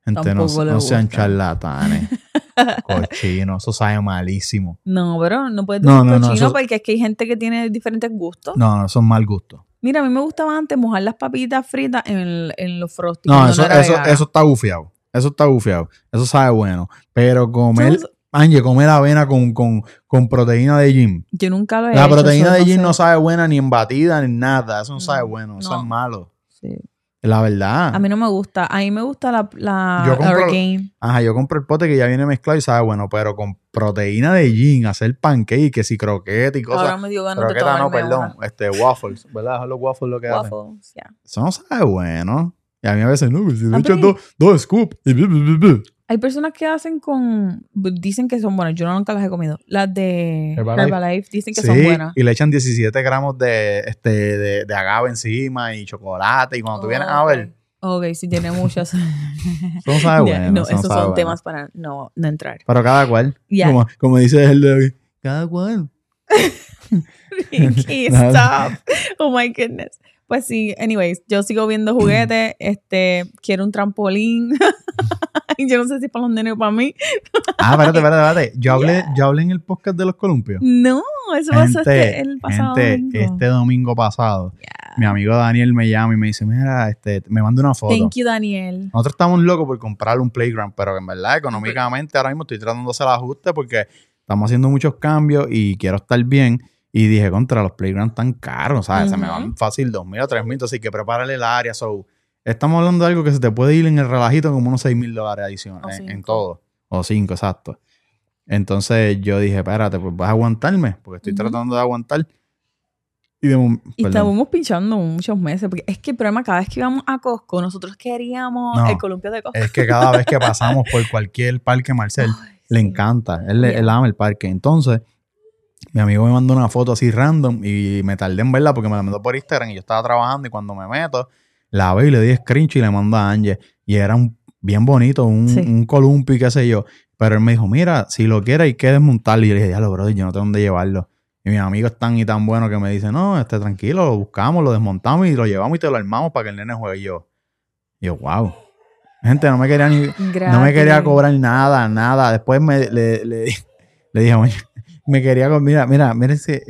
Gente, no, Tampoco le no sean charlatanes. [laughs] Cochino, eso sabe malísimo. No, pero no puedes decir no, no, cochino eso- porque es que hay gente que tiene diferentes gustos. No, no, son mal gustos. Mira, a mí me gustaba antes mojar las papitas fritas en, el- en los frosty. No, eso, eso, eso está gufiado. Eso está gufiado. Eso sabe bueno. Pero comer, Yo- Angie, comer avena con, con, con proteína de gym. Yo nunca lo he La hecho. proteína de gym sé. no sabe buena ni en batida ni en nada. Eso no sabe No, bueno. Eso es malo. Sí. La verdad. A mí no me gusta. A mí me gusta la, la Yo compro- Orgain. Ajá, yo compro el pote que ya viene mezclado y sabe bueno, pero con proteína de gin, hacer pancake, que si croqueta y Ahora cosas. me dio ganas de Croqueta no, tomarme perdón. Este, waffles, ¿verdad? Los waffles lo que una. Waffles, ya. Eso no sabe bueno. Y a mí a veces, no, pues, si le pero- dos, dos scoops y Hay personas que hacen con... Dicen que son buenas. Yo nunca las he comido. Las de Herbalife. Herbalife, dicen que Sí, son buenas. y le echan 17 gramos de, este, de, de agave encima y chocolate. Y cuando tú vienes a ver, Ok, sí tiene muchas. [laughs] eso no sabe bueno. no, eso no esos sabe son bueno. temas para no, no entrar. Pero cada cual. Ya. Como, como dice el de cada cual. [laughs] Ricky, [laughs] stop. Oh my goodness. Pues sí, anyways, yo sigo viendo juguetes, este, quiero un trampolín. Y [laughs] yo no sé si es para los nenes o para mí. Ah, espérate, [laughs] espérate, espérate. Yo hablé, yo hablé en el podcast de los columpios. No, eso pasó este, el pasado gente, domingo. este domingo pasado, mi amigo Daniel me llama y me dice, mira, este, me manda una foto. Thank you, Daniel. Nosotros estamos locos por comprar un playground, pero en verdad, económicamente, ahora mismo estoy tratando de hacer ajuste porque estamos haciendo muchos cambios y quiero estar bien. Y dije, contra los playgrounds tan caros, ¿sabes? Se me van fácil dos mil o tres mil, entonces hay que prepararle el área. So, estamos hablando de algo que se te puede ir en el relajito como unos seis mil dólares adicionales en, en todo. O cinco, exacto. Entonces yo dije, espérate, pues vas a aguantarme, porque estoy tratando de aguantar. Y de Y estábamos pinchando muchos meses, porque es que el problema, cada vez que íbamos a Costco, nosotros queríamos No. el columpio de Costco. Es que cada vez que [laughs] pasamos por cualquier parque Marcel, Ay, le sí. encanta. Él, Yeah. él ama el parque. Entonces, mi amigo me mandó una foto así random y me tardé en verla porque me la mandó por Instagram y yo estaba trabajando y cuando me meto, la veo y le di screenshot y le mando a Angie. Y era un bien bonito, un, Sí. un columpio y qué sé yo. Pero él me dijo, mira, si lo quieres hay que desmontarlo. Y yo le dije, diablo, brother, yo no tengo dónde llevarlo. Y mis amigos están y tan buenos que me dicen, no, esté tranquilo, lo buscamos, lo desmontamos y lo llevamos y te lo armamos para que el nene juegue Y yo. y yo, wow. Gente, no me quería ni, no me quería cobrar nada, nada. Después me, le, le, di- le dije, "Oye, me quería, mira, mira, mira este,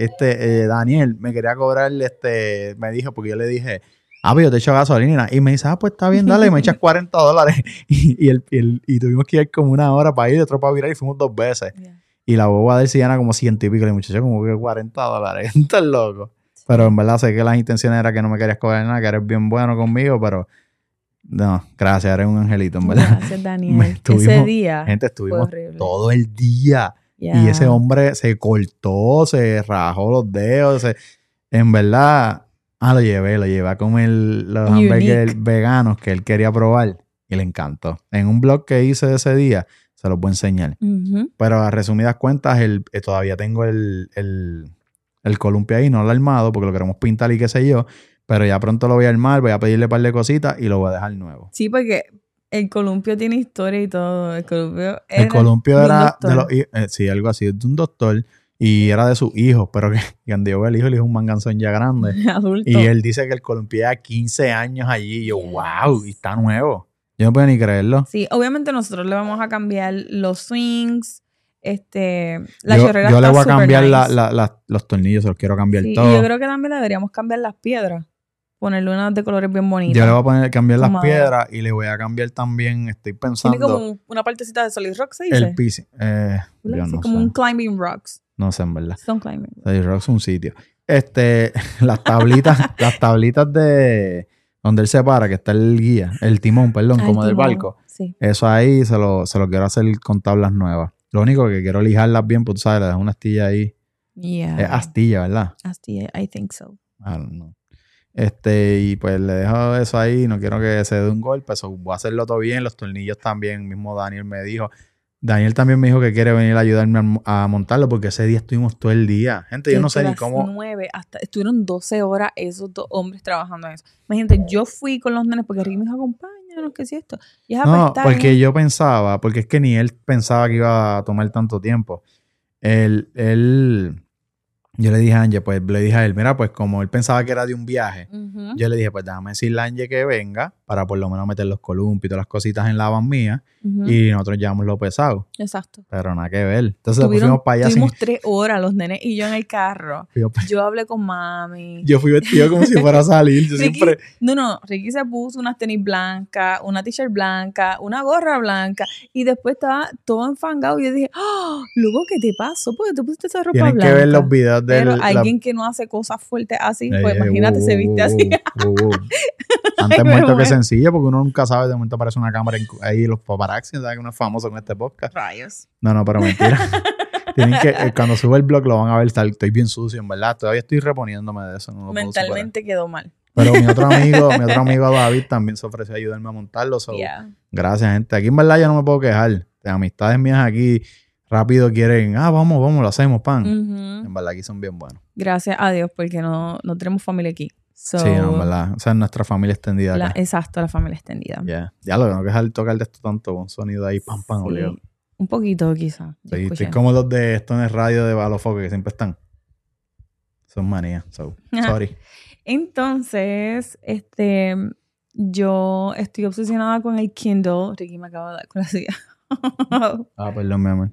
eh, Daniel, me quería cobrar, este, me dijo, porque yo le dije, ah, pero yo te echo gasolina. Y me dice, ah, pues está bien, dale, me echas [laughs] 40 dólares. [laughs] Y, y, el, y, el- y tuvimos que ir como una hora para ir, otro para virar y fuimos dos veces. Yeah. Y la boba de él sí gana como ciento y pico. Y muchacho como que 40 dólares. [laughs] Estás loco. Pero en verdad sé que las intenciones era que no me querías cobrar nada, que eres bien bueno conmigo, pero no, gracias, eres un angelito, en verdad. Gracias, Daniel. Ese estuvimos- día Gente, estuvimos todo el día. Yeah. Y ese hombre se cortó, se rajó los dedos. se- En verdad, ah, lo llevé, lo llevé a comer los Unique. hamburgues veganos que él quería probar y le encantó. En un blog que hice ese día, se los voy a enseñar. Pero a resumidas cuentas, el, eh, todavía tengo el, el, el columpio ahí, no lo he armado porque lo queremos pintar y qué sé yo. Pero ya pronto lo voy a armar, voy a pedirle un par de cositas y lo voy a dejar nuevo. Sí, porque el columpio tiene historia y todo. El columpio El era columpio de un era de los eh, sí, algo así, de un doctor y era de sus hijos, pero que [laughs] veo el hijo, el hijo es un manganzón ya grande. [laughs] adulto. Y él dice que el columpio lleva 15 años allí. Y yo, wow, y está nuevo. Yo no puedo ni creerlo. Sí, obviamente nosotros le vamos a cambiar los swings, este, la yo chorrera yo le voy a cambiar nice. la- la- los tornillos, se los quiero cambiar Sí, y todo. yo creo que también le deberíamos cambiar las piedras. Ponerle unas de colores bien bonitas. Yo le voy a poner, cambiar las Como- piedras y le voy a cambiar también, estoy Tiene pensando, como un- una partecita de solid rock, se dice. el piso. Eh, como sé. un climbing rocks. No sé, en verdad. Son climbing Rock es un sitio. Este, [laughs] las tablitas, [laughs] las tablitas de donde él se para, que está el guía, el timón, perdón, Ah, como el del barco. Sí. Eso ahí se lo, se lo quiero hacer con tablas nuevas. Lo único que quiero lijarlas bien, pues tú sabes, le das una astilla ahí. Yeah. Es astilla, ¿verdad? Asti- I think so. I don't know. Este, y pues le dejo eso ahí, no quiero que se dé un golpe, eso voy a hacerlo todo bien, los tornillos también, mismo Daniel me dijo. Daniel también me dijo que quiere venir a ayudarme a, mo- a montarlo porque ese día estuvimos todo el día. Gente, yo no sé ni cómo. 9 hasta, estuvieron 12 horas esos dos hombres trabajando en eso. Imagínate, yo fui con los nenes porque Ricky me dijo, acompáñanos, ¿qué es esto? Y es No, porque yo pensaba, porque es que ni él pensaba que iba a tomar tanto tiempo. Él, él, yo le dije a Angie, pues le dije a él, mira, pues como él pensaba que era de un viaje, yo le dije, pues déjame decirle a Angie que venga para por lo menos meter los columpios y todas las cositas en la van mía y nosotros llevamos lo pesado. Exacto. Pero nada que ver. Entonces después Tuvieron, fuimos para allá sin- tuvimos tres horas los nenes y yo en el carro. Yo hablé con mami. Yo fui vestido como si fuera a salir. Yo Ricky, siempre. no, no, Ricky se puso unas tenis blancas, una t-shirt blanca, una gorra blanca y después estaba todo enfangado y yo dije, ¡Oh! Luego, ¿qué te pasó? ¿Por qué te pusiste esa ropa Tienen blanca? que ver los videos de Pero alguien que no hace cosas fuertes así, Eh, pues imagínate, se viste así. [laughs] Antes muerto que sencillo, porque uno nunca sabe, de momento aparece una cámara en- ahí, los paparazzi, ¿sabes? Que uno es famoso con este podcast. Rayos. No, no, pero mentira. [laughs] Tienen que, eh, cuando sube el blog lo van a ver, está- estoy bien sucio, en verdad. Todavía estoy reponiéndome de eso. No lo. Mentalmente quedó mal. Pero mi otro amigo, mi otro amigo [laughs] David también se ofreció a ayudarme a montarlo. so, Yeah. Gracias, gente. Aquí en verdad yo no me puedo quejar. De amistades mías aquí rápido quieren, ah, vamos, vamos, lo hacemos, pan. En verdad aquí son bien buenos. Gracias a Dios, porque no, no tenemos familia aquí. So, sí, no, verdad. O sea, es nuestra familia extendida la- acá. exacto, la familia extendida. Ya, ya lo tengo que dejar de tocar de esto tanto, un sonido ahí, pam, pam, Sí, obligado. Un poquito, quizá. yo Sí, estoy como los de esto en el radio de Balofoque que siempre están. Son manías. So, sorry. Entonces, este, yo estoy obsesionada con el Kindle. Ricky me acaba de dar con la silla. Ah, perdón, mi amor.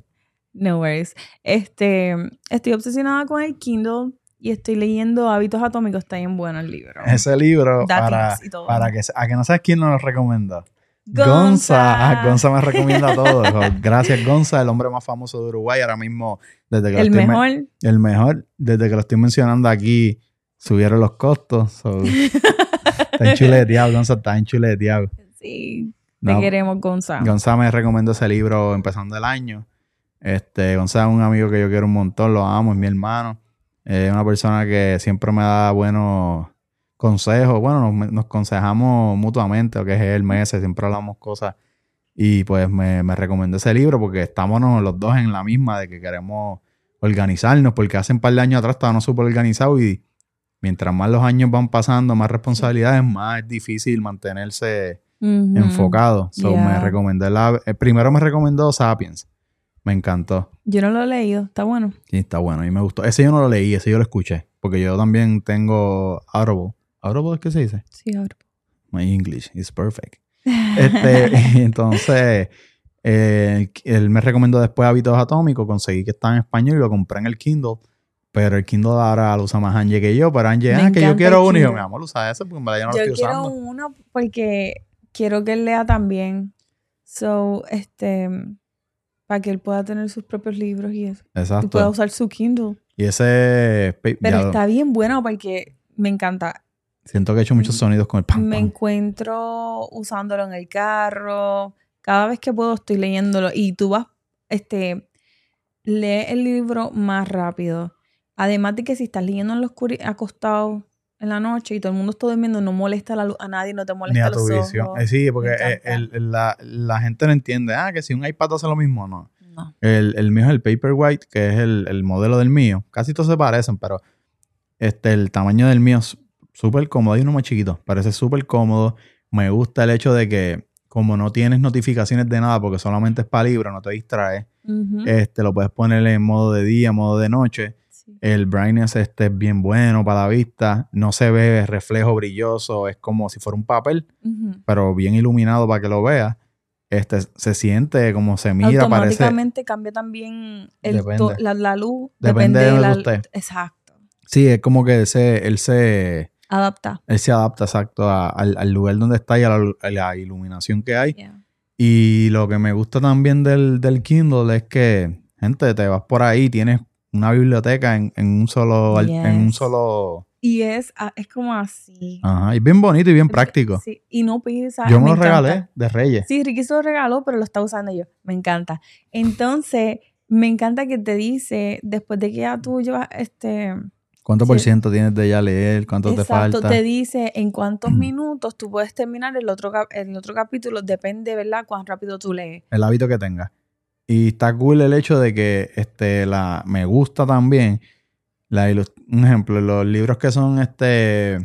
no worries. Este, estoy obsesionada con el Kindle y estoy leyendo Hábitos Atómicos. Está bien bueno el libro. Ese libro, para, tips y todo. para que, a que no sabes quién nos lo recomienda. Gonza. Gonza. Ah, Gonza me recomienda todo. So, Gracias, Gonza, el hombre más famoso de Uruguay. Ahora mismo, desde que lo El estoy men- mejor. el mejor, desde que lo estoy mencionando aquí, subieron los costos. So, [laughs] está enchuleteado, Gonza está enchuleteado. Sí, te No, queremos, Gonza. Gonza me recomendó ese libro empezando el año. Este, Gonza es un amigo que yo quiero un montón, lo amo, es mi hermano. Es una persona que siempre me da buenos consejos. Bueno, nos, nos aconsejamos mutuamente, lo que es él, meses, siempre hablamos cosas. Y pues me, me recomendó ese libro porque estamos los dos en la misma de que queremos organizarnos, porque hace un par de años atrás estábamos súper organizados y mientras más los años van pasando, más responsabilidades, más es difícil mantenerse enfocado. So, Yeah. me recomendó la, eh, primero me recomendó Sapiens. Me encantó. Yo no lo he leído. Está bueno. Y está bueno. Y me gustó. Ese yo no lo leí, ese yo lo escuché. Porque yo también tengo Audible. ¿Audible es que se dice? Sí, ahora. My English is perfect. Este, [laughs] entonces, eh, él me recomendó después Hábitos Atómicos. Conseguí que está en español y lo compré en el Kindle. Pero el Kindle ahora lo usa más Angie que yo. Pero Angie, Me ah, que yo quiero uno. Y yo, Kindle. mi amor, usa ese porque en verdad yo no Yo lo estoy quiero usando. uno porque quiero que él lea también. So, este, para que él pueda tener sus propios libros y eso. Y Exacto. pueda usar su Kindle. Y ese... pe- Pero ya lo- está bien bueno porque me encanta. Siento que he hecho muchos sonidos con el pam, Me encuentro usándolo en el carro. Cada vez que puedo estoy leyéndolo. Y tú vas, este, lee el libro más rápido. Además de que si estás leyendo en los acostado en la noche y todo el mundo está durmiendo, no molesta la luz a nadie, no te Ni molesta a tu los visión. ojos. Eh, sí, porque eh, encanta. el- el- la, la gente no entiende. Ah, que si un iPad hace lo mismo, no. No. El, el mío es el Paperwhite, que es el, el modelo del mío. Casi todos se parecen, pero este, el tamaño del mío es súper cómodo. Hay uno más chiquito. Parece súper cómodo. Me gusta el hecho de que, como no tienes notificaciones de nada, porque solamente es para libro, no te distraes, este, lo puedes poner en modo de día, modo de noche. Sí. El brightness este es bien bueno para la vista. No se ve reflejo brilloso. Es como si fuera un papel, Ujú. pero bien iluminado para que lo veas. Este, se siente como se mira, parece... Automáticamente cambia también el Depende. to- la, la luz. Depende de la estés. Exacto. Sí, es como que se, él se... Adapta. Él se adapta exacto a- al, al lugar donde está y a la, a la iluminación que hay. Yeah. Y lo que me gusta también del, del Kindle es que, gente, te vas por ahí, tienes una biblioteca en, en un solo... al- En un Yes. solo... Y es, ah, es como así. Ajá, y bien bonito y bien práctico. Sí, y no pesa. Yo me lo encanta. regalé de Reyes. Sí, Ricky se lo regaló, pero lo está usando yo. Me encanta. Entonces, me encanta que te dice, después de que ya tú llevas este. ¿Cuánto por Sí. ciento tienes de ya leer? ¿Cuánto te exacto, falta? te dice en cuántos minutos tú puedes terminar el otro, el otro capítulo. Depende, ¿verdad? Cuán rápido tú lees. El hábito que tengas. Y está cool el hecho de que este, la, me gusta también. La un ejemplo, los libros que son este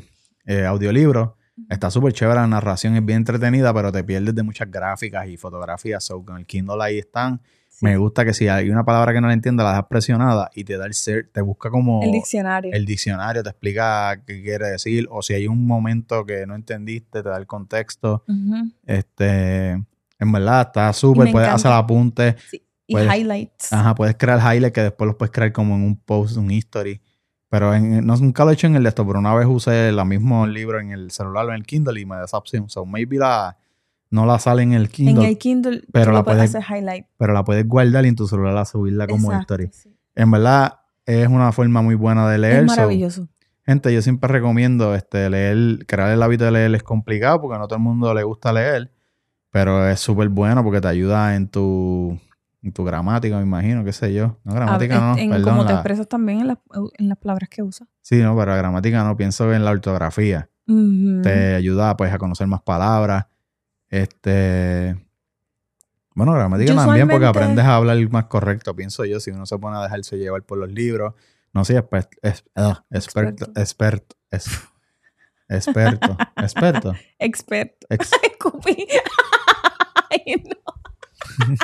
eh, audiolibros, está súper chévere, la narración es bien entretenida, pero te pierdes de muchas gráficas y fotografías. So, con el Kindle ahí están. Sí. Me gusta que si hay una palabra que no la entiendes, la dejas presionada y te da el ser, te busca como El diccionario. el diccionario, te explica qué quiere decir, o si hay un momento que no entendiste, te da el contexto. Este, en verdad, está súper, puedes encanta. hacer apuntes. Sí. Y Puedes- highlights. Ajá, puedes crear highlights que después los puedes crear como en un post, un history. Pero en- no, nunca lo he hecho en el de esto, pero una vez usé el mismo libro en el celular o en el Kindle y me da esa opción. So maybe la, no la sale en el En Kindle, el Kindle pero la puedes hacer highlight. pero la puedes guardar y en tu celular la subirla como Exacto, history. sí. En verdad, es una forma muy buena de leer. Es so, maravilloso. gente, yo siempre recomiendo este, leer, crear el hábito de leer es complicado porque no todo el mundo le gusta leer, pero es súper bueno porque te ayuda en tu, en tu gramática, me imagino, qué sé yo. No, A- gramática no, en perdón. cómo te la- expresas también en las, en las palabras que usas. Sí, no, pero la gramática no, pienso en la ortografía. Te ayuda pues a conocer más palabras. Este. Bueno, gramática Yo también porque aprendes a hablar más correcto, pienso yo, si uno se pone a dejarse llevar por los libros. No sé, es- ah, experto, experto, experto, experto, Experto. [laughs] ex- [laughs] Escupí. [laughs] Ay, no.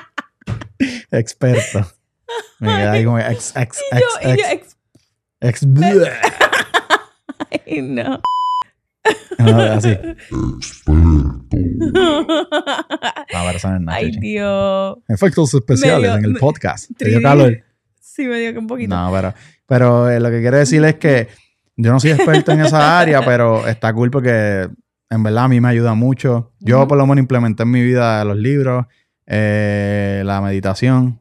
experto. Me queda ahí como ex, ex, ex, yo, y yo, ex, ex- ex, [laughs] Ay, no. [laughs] No, así. Persona es Ay. Dios. Efectos especiales en el me- podcast. Te dio 3D. calor. Sí, me dio que un poquito. No, pero, pero eh, lo que quiero decir es que yo no soy experto en esa área, pero está cool porque en verdad a mí me ayuda mucho. Yo por lo menos implementé en mi vida los libros, eh, la meditación.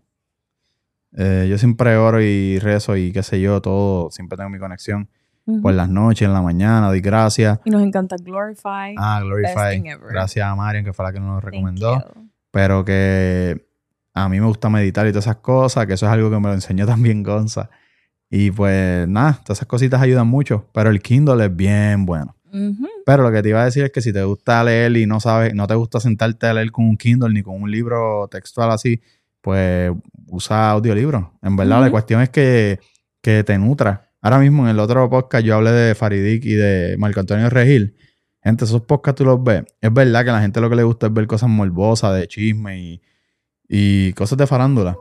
Eh, yo siempre oro y rezo y qué sé yo, todo. Siempre tengo mi conexión Ujú. por las noches, en la mañana, doy gracias. Y nos encanta Glorify. Ah, Glorify. Gracias a Marian, que fue la que nos recomendó. pero que a mí me gusta meditar y todas esas cosas, que eso es algo que me lo enseñó [laughs] también Gonza. Y pues nada, todas esas cositas ayudan mucho, pero el Kindle es bien bueno. Pero lo que te iba a decir es que si te gusta leer y no sabes, no te gusta sentarte a leer con un Kindle ni con un libro textual así, pues usa audiolibro. En verdad, la cuestión es que, que te nutra. Ahora mismo en el otro podcast yo hablé de Faridic y de Marco Antonio Regil. Gente, esos podcasts tú los ves. Es verdad que a la gente lo que le gusta es ver cosas morbosas, de chisme y, y cosas de farándula.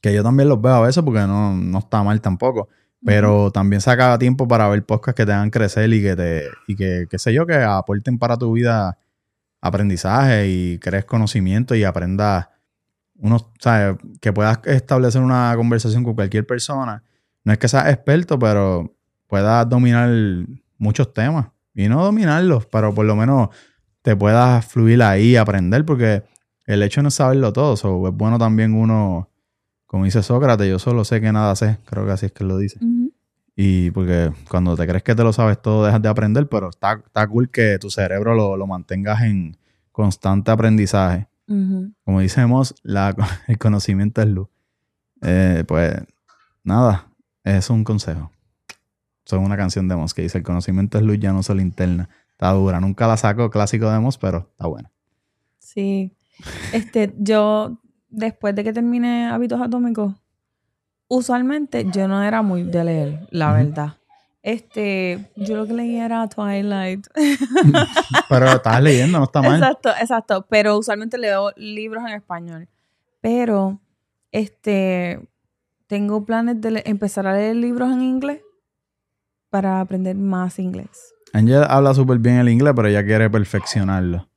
Que yo también los veo a veces porque no, no está mal tampoco. Pero también saca tiempo para ver podcasts que te hagan crecer y que te, y que, qué sé yo, que aporten para tu vida aprendizaje y crees conocimiento y aprendas uno, ¿sabes? Que puedas establecer una conversación con cualquier persona. No es que seas experto, pero puedas dominar muchos temas. Y no dominarlos, pero por lo menos te puedas fluir ahí y aprender, porque el hecho no es saberlo todo. So, es bueno también uno, como dice Sócrates, yo solo sé que nada sé. Creo que así es que lo dice. Y porque cuando te crees que te lo sabes todo, dejas de aprender, pero está, está cool que tu cerebro lo, lo mantengas en constante aprendizaje. Como decimos, la, [laughs] el conocimiento es luz. Eh, pues nada, es un consejo. Son una canción de Mos que dice: El conocimiento es luz, ya no solo linterna. Está dura. Nunca la saco clásico de Mos, pero está buena. Sí. Este, yo, después de que terminé Hábitos Atómicos, usualmente yo no era muy de leer, la verdad. Este, yo lo que leía era Twilight. [laughs] Pero estás leyendo, no está mal. Exacto, exacto. Pero usualmente leo libros en español. Pero, este, tengo planes de empezar a leer libros en inglés para aprender más inglés. Angel habla súper bien el inglés, pero ella quiere perfeccionarlo.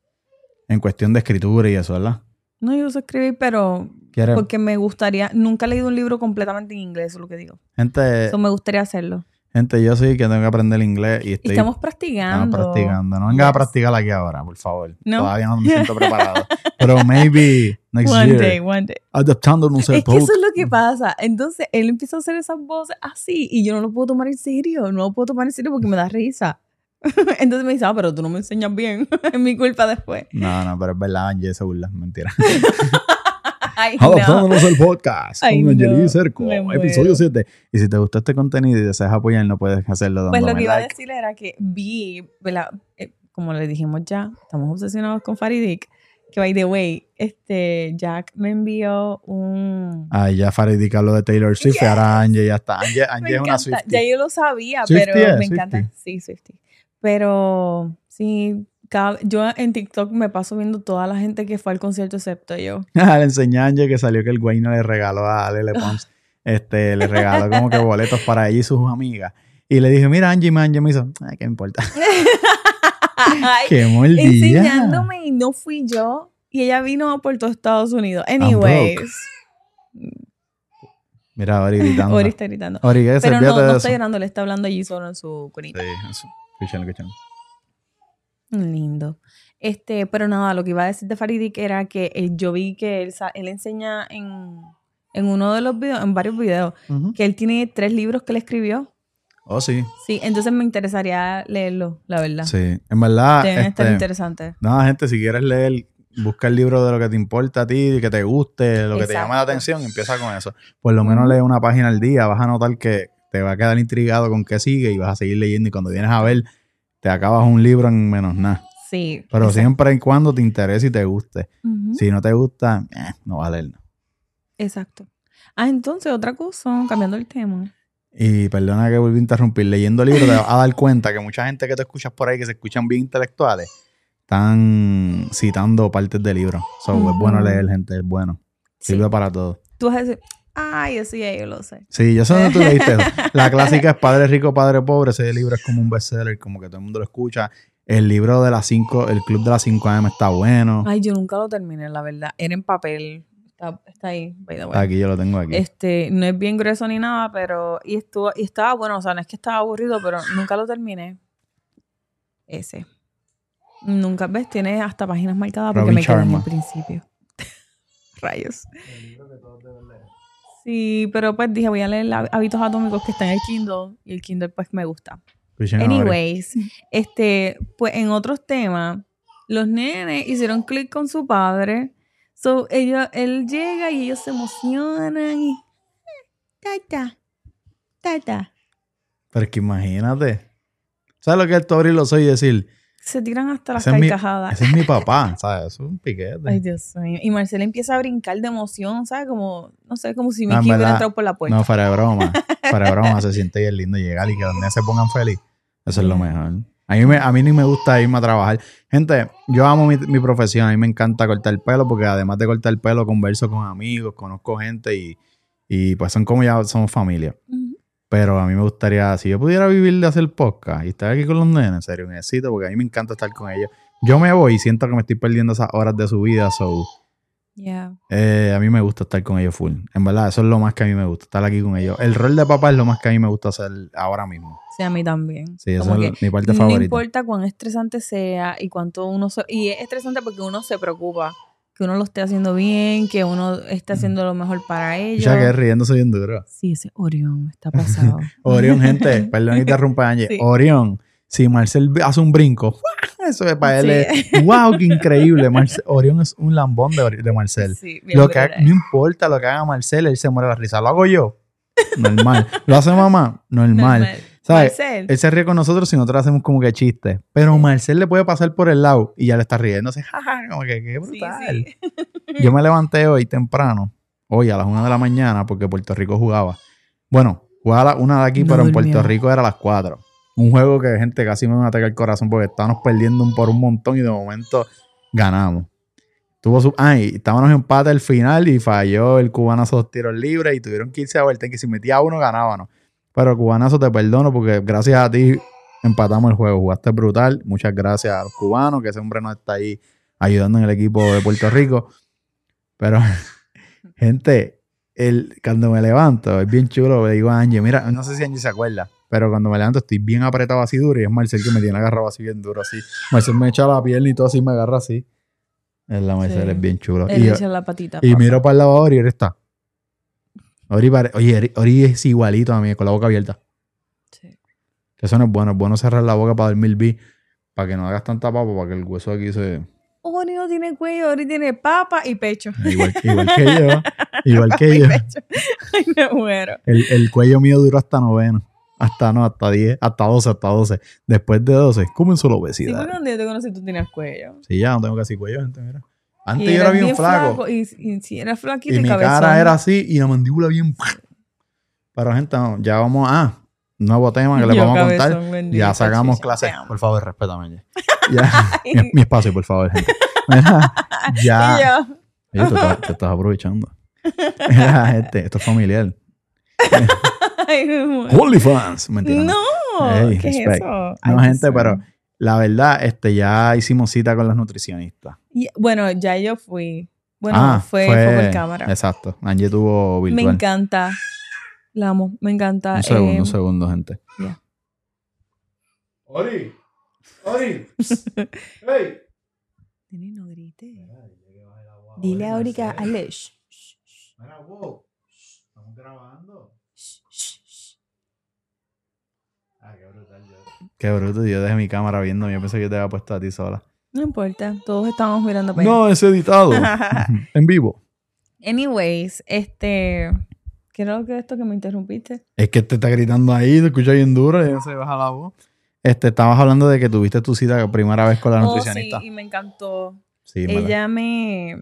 En cuestión de escritura y eso, ¿verdad? No, yo sé escribir, pero Quiere... porque me gustaría, nunca he leído un libro completamente en inglés, eso es lo que digo. Gente, Eso me gustaría hacerlo. gente, yo sí que tengo que aprender inglés y Y estoy estamos estamos practicando. practicando. No vengas a Yes. practicar aquí ahora, por favor. No. Todavía no me siento [laughs] preparado. Pero maybe next One year. day, one day. Adaptándonos Es al que eso es lo que pasa. Entonces, él empieza a hacer esas voces así y yo no lo puedo tomar en serio. No lo puedo tomar en serio porque me da risa. [laughs] Entonces me dice, ah, pero tú no me enseñas bien. [laughs] es mi culpa después. No, no, pero es verdad, Angel se burla. Mentira. [laughs] Ay, no. Adaptándonos al podcast Ay, con no, Cerco, episodio 7. Y si te gustó este contenido y deseas apoyar, no puedes hacerlo Pues lo que iba a like. decir era que vi. Eh, como le dijimos ya, estamos obsesionados con Faridik. Que by the way, este Jack me envió un. Ay, ya Faridica lo de Taylor Swift, y ahora Angie ya está. Angie, Angie es una encanta. Swiftie. Ya yo lo sabía, Swiftie pero me encanta. Swiftie. Sí, Swiftie. Pero sí, cada- yo en TikTok me paso viendo toda la gente que fue al concierto excepto yo. [laughs] le enseñé a Angie que salió que el güey no le regaló a Lele Pons. [laughs] Este, le regaló como que boletos para ella y sus amigas. Y le dije, mira, Angie, Angie me hizo, ay, ¿qué me importa? Ay, [laughs] ¡Qué mordida! enseñándome y no fui yo. Y ella vino por todo Estados Unidos. Anyways. Mira, ahora gritando. Ori está gritando. Ori, ¿qué se Pero no, no está llorando, le está hablando allí solo en su cunita. Sí, eso. Lindo. Este, pero nada, lo que iba a decir de Faridik era que eh, yo vi que él, él enseña en, en uno de los videos, en varios videos, que él tiene tres libros que él escribió. Oh, sí. Sí, entonces me interesaría leerlo, la verdad. Sí. En verdad, Deben estar este, interesantes. nada, gente, si quieres leer, busca el libro de lo que te importa a ti, que te guste, lo que te llama la atención, empieza con eso. Por lo menos lee una página al día, vas a notar que te va a quedar intrigado con qué sigue y vas a seguir leyendo. Y cuando vienes a ver, te acabas un libro en menos nada. Sí. Pero exacto. siempre y cuando te interese y te guste. Si no te gusta, eh, no va a leerlo. Exacto. Ah, entonces, otra cosa, cambiando el tema. Y perdona que volví a interrumpir. Leyendo libros te vas a dar cuenta que mucha gente que te escuchas por ahí, que se escuchan bien intelectuales, están citando partes de libros. So, Es bueno leer, gente, es bueno. Sí. Sirve para todo. Tú decir, ay, eso ya yo lo sé. Sí, yo sé dónde tú leíste eso. [laughs] La clásica es Padre Rico, Padre Pobre. Ese libro es como un bestseller, como que todo el mundo lo escucha. El libro de las 5, el club de las 5 AM está bueno. Ay, yo nunca lo terminé, la verdad. Era en papel. Está, está ahí, by the way. Aquí yo lo tengo aquí. Este, no es bien grueso ni nada, pero. Y estuvo, y estaba bueno, o sea, no es que estaba aburrido, pero nunca lo terminé. Ese. Nunca, ¿ves? Tiene hasta páginas marcadas porque Robin me quedé en el principio. [laughs] Rayos. Sí, pero pues dije, voy a leer Há- Hábitos Atómicos que está en el Kindle y el Kindle pues me gusta. Ahora. Anyways, este, pues en otros temas, los nenes hicieron clic con su padre. So, él llega y ellos se emocionan y. Tata. Tata. Pero es que imagínate. ¿Sabes lo que es tú abrir los ojos y decir, Se tiran hasta las Ese es mi- carcajadas. ese es mi [laughs] papá? ¿Sabes? Eso es un piquete. Ay, Dios mío. Y Marcela empieza a brincar de emoción, ¿sabes? Como, no sé, como si No, Mickey hubiera verdad, entrado por la puerta. No, fuera de broma. Fuera de broma, [laughs] se siente bien lindo llegar y que nenes se pongan feliz. Eso es lo mejor. A mí, me, a mí ni me gusta irme a trabajar. Gente, yo amo mi, mi profesión. A mí me encanta cortar el pelo porque además de cortar el pelo, converso con amigos, conozco gente y, y pues son como ya somos familia. Ujú. Pero a mí me gustaría, si yo pudiera vivir de hacer podcast y estar aquí con los nenes, en serio, necesito porque a mí me encanta estar con ellos. Yo me voy y siento que me estoy perdiendo esas horas de su vida, so... Yeah. Eh, a mí me gusta estar con ellos full. En verdad, eso es lo más que a mí me gusta, estar aquí con ellos. El rol de papá es lo más que a mí me gusta hacer ahora mismo. Sí, a mí también. Sí, eso es mi parte No favorita. importa cuán estresante sea y cuánto uno... se- y es estresante porque uno se preocupa. Que uno lo esté haciendo bien, que uno esté haciendo lo mejor para ellos. Ya que riéndose bien duro. Sí, ese Orión está pasado. [laughs] Orión, gente, [laughs] perdón te interrumpa, Angie. Sí. Orión, si Marcel hace un brinco, eso es para él. Sí. [laughs] es, wow, qué increíble. Marcel- Orión es un lambón de, Marcel. Sí, Lo que haga- no importa lo que haga Marcel, él se muere la risa. Lo hago yo, normal. Lo hace mamá, normal. Normal. ¿Sabes? Marcel. Él se ríe con nosotros y nosotros hacemos como que chistes. Pero Marcel le puede pasar por el lado y ya le está riéndose. Jaja, como que qué Sí, brutal. sí. [laughs] Yo me levanté hoy temprano, hoy a las una de la mañana, porque Puerto Rico jugaba. Bueno, jugaba a una de aquí, No pero en. Puerto Rico era a las cuatro. Un juego que gente casi me va a atacar el corazón porque estábamos perdiendo por un montón y de momento ganamos. Tuvo su. Ah, y estábamos en empate al final y falló el cubanazo dos tiros libres y tuvieron que irse a vuelta. Que si metía uno, ganábamos. Pero cubanazo, te perdono porque gracias a ti empatamos el juego. Jugaste brutal. Muchas gracias a los cubanos, que ese hombre no está ahí ayudando en el equipo de Puerto Rico. Pero, [laughs] gente, el, cuando me levanto, es bien chulo. Le digo a Angie, mira, no sé si Angie se acuerda, pero cuando me levanto estoy bien apretado así duro y es Marcel que me tiene agarrado así bien duro, así. Marcel me echa la piel y todo así me agarra así. Es la Marcel Sí. es bien chulo. Él Y, le echa la patita. y papá. miro para el lavador y él está. Ori pare- Oye, Ori- es igualito a mí, con la boca abierta. Sí. Que eso no es bueno. Es bueno cerrar la boca para dormir bien, para que no hagas tanta papa, para que el hueso aquí se... Ori no tiene cuello, Ori tiene papa y pecho. [laughs] Igual, igual que yo. [laughs] Igual que Papa yo. [laughs] Ay, me muero. El, el cuello mío duró hasta noveno. Hasta no, hasta 10, hasta 12, hasta 12. Después de 12, comenzó la Sí, obesidad. un día te conocí tú tenías cuello. Sí, ya no tengo casi cuello, gente, mira. Antes Y yo era bien, flaco. Y, y si eras flaquito Y mi cabezón. cara era así y la mandíbula bien. Pero, gente, no, ya vamos a. Nuevo tema que les [laughs] Yo vamos a contar. bendito, Ya sacamos chicha, clases. Por favor, respétame. Ya. Ya. [laughs] mi, mi espacio, por favor, gente. Mira, [laughs] ya. Y yo, Oye, tú estás, te estás aprovechando. Mira, gente, esto es familiar. muero. OnlyFans. Mentira. no. No, Ey, ¿qué es respect. eso? No, Ay, gente, pero la verdad, este, ya hicimos cita con las nutricionistas. Y- bueno, ya yo fui. Bueno, Ah, fue, fue por cámara. Exacto. Angie tuvo Me virtual. encanta. La amo, me encanta. Un segundo, Eh, un segundo, gente. Ori, Ori, [laughs] hey. Nene, no grites. Dile a Ori que hazle Mira, wow. Estamos grabando. Ah, qué brutal. Yo. Qué bruto. Yo dejé mi cámara viendo. Yo pensé que te había puesto a ti sola. No importa, todos estamos mirando para. No, es editado. [laughs] en vivo. Anyways, este. ¿Qué era lo que esto que me interrumpiste? Es que te está gritando ahí, te escucha bien duro y no se baja la voz. Este, estabas hablando de que tuviste tu cita primera vez con la Oh, nutricionista. sí, y me encantó. Sí, Ella me,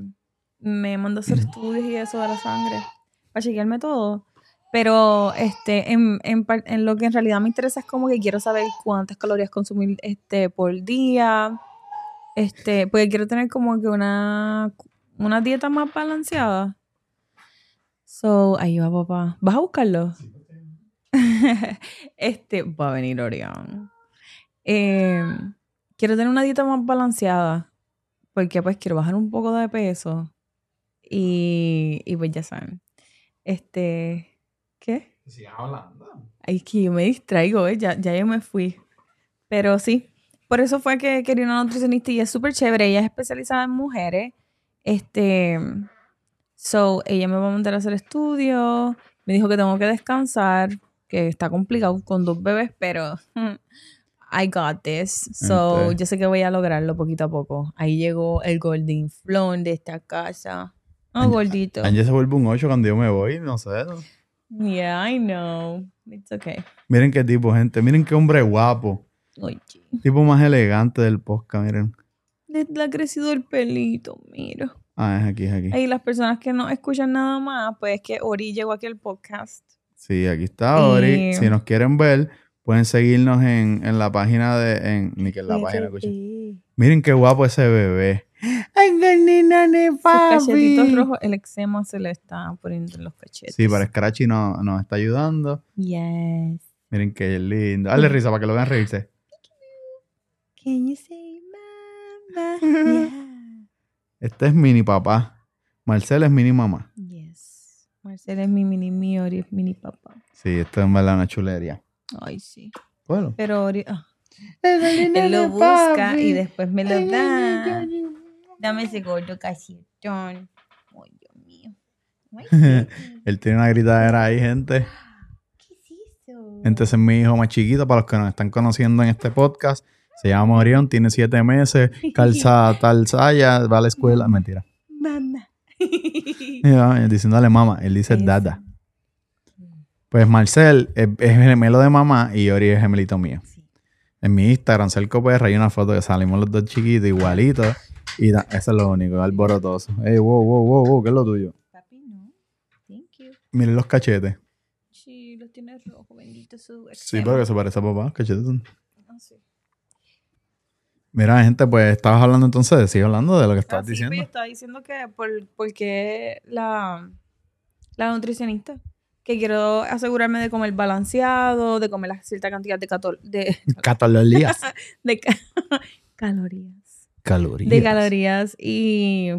me mandó a hacer estudios y eso de la sangre para chequearme todo. Pero este, en, en, en lo que en realidad me interesa es como que quiero saber cuántas calorías consumir este, por día. Este, porque quiero tener como que una, una dieta más balanceada. So, ahí va papá. ¿Vas a buscarlo? [laughs] este, va a venir Orión. Eh, quiero tener una dieta más balanceada. Porque pues quiero bajar un poco de peso. Y, y pues ya saben. Este, ¿qué? Sigas hablando. Ay, es que yo me distraigo, ¿eh? ya, ya yo me fui. Pero sí, por eso fue que quería una nutricionista y es súper chévere. Ella es especializada en mujeres. Este, so, ella me va a mandar a hacer estudios. Me dijo que tengo que descansar, que está complicado con dos bebés, pero [laughs] I got this. So, Ok. yo sé que voy a lograrlo poquito a poco. Ahí llegó el Golden Flon de esta casa. Oh, Angie- gordito. Angie se vuelve un 8 cuando yo me voy, no sé. Yeah, I know. It's okay. Miren qué tipo, gente. Miren qué hombre guapo. Oye. Tipo más elegante del podcast, miren. Le, le ha crecido el pelito, mira. Ah, es aquí, es aquí. Y las personas que no escuchan nada más, pues es que Ori llegó aquí al podcast. Sí, aquí está Ori. Y- Si nos quieren ver, pueden seguirnos en, en la página de... En, ni que en la página. Miren qué guapo ese bebé. ¡Ay, nena de Sus cachetitos rojos, el eczema se le está poniendo en los cachetes. Sí, para Scratchy no- nos está ayudando. Yes. Miren qué lindo. Dale risa para que lo vean reírse. Can you say mama? [laughs] Yeah. Este es mini papá. Marcel es mini mamá. Yes. Marcela es mi mini mi, Ori es mini papá. Sí, esto es verdad una chulería. Ay, sí. Bueno. Pero Ori... ah, Él lo [laughs] busca y después me lo da. Dame ese gordo cachetón. Ay, Dios mío. [laughs] Él tiene una gritadera ahí, gente. ¿Qué es eso? Este es mi hijo más chiquito, para los que nos están conociendo en este podcast. Se llama Orión, tiene siete meses, calza [laughs] tal saya, va a la escuela. Mentira. Mamá. [laughs] Ya, Diciéndole mamá, él dice Eso. dada. Pues Marcel es, es gemelo de mamá y Ori es gemelito mío. Sí. En mi Instagram, Cerco PR, hay una foto que salimos los dos chiquitos, igualitos. Y da- eso es lo único, alborotoso. Ey, wow, wow, wow, wow, ¿qué es lo tuyo? Papi, no. Thank you. Miren los cachetes. Sí, los tiene rojo, bendito su Sí, pero que se parece a papá, cachetes. son-. Mira, gente, pues estabas hablando entonces, sigue hablando de lo que Ah, estabas sí, pues, diciendo. yo estaba diciendo que por, porque la, la nutricionista, que quiero asegurarme de comer balanceado, de comer la cierta cantidad de, catol- de, [laughs] [laughs] [laughs] Calorías. de ca- calorías. Calorías. De calorías y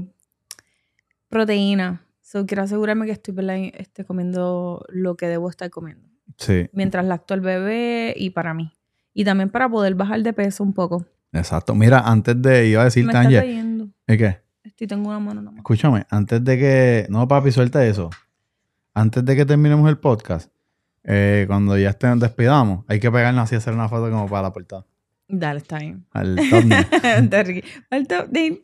proteína. So, quiero asegurarme que estoy. Este, comiendo lo que debo estar comiendo. Sí, Mientras lacto al bebé y para mí. Y también para poder bajar de peso un poco. Exacto. Mira, antes de, iba a Me Ángel, cayendo. ¿es qué? Estoy, tengo una mano nada más. Escúchame, antes de que. No, papi, suelta eso. Antes de que terminemos el podcast, eh, cuando ya estén, despidamos, hay que pegarnos así y hacer una foto como para la portada. Dale, está bien. Al thumbnail. [laughs] Al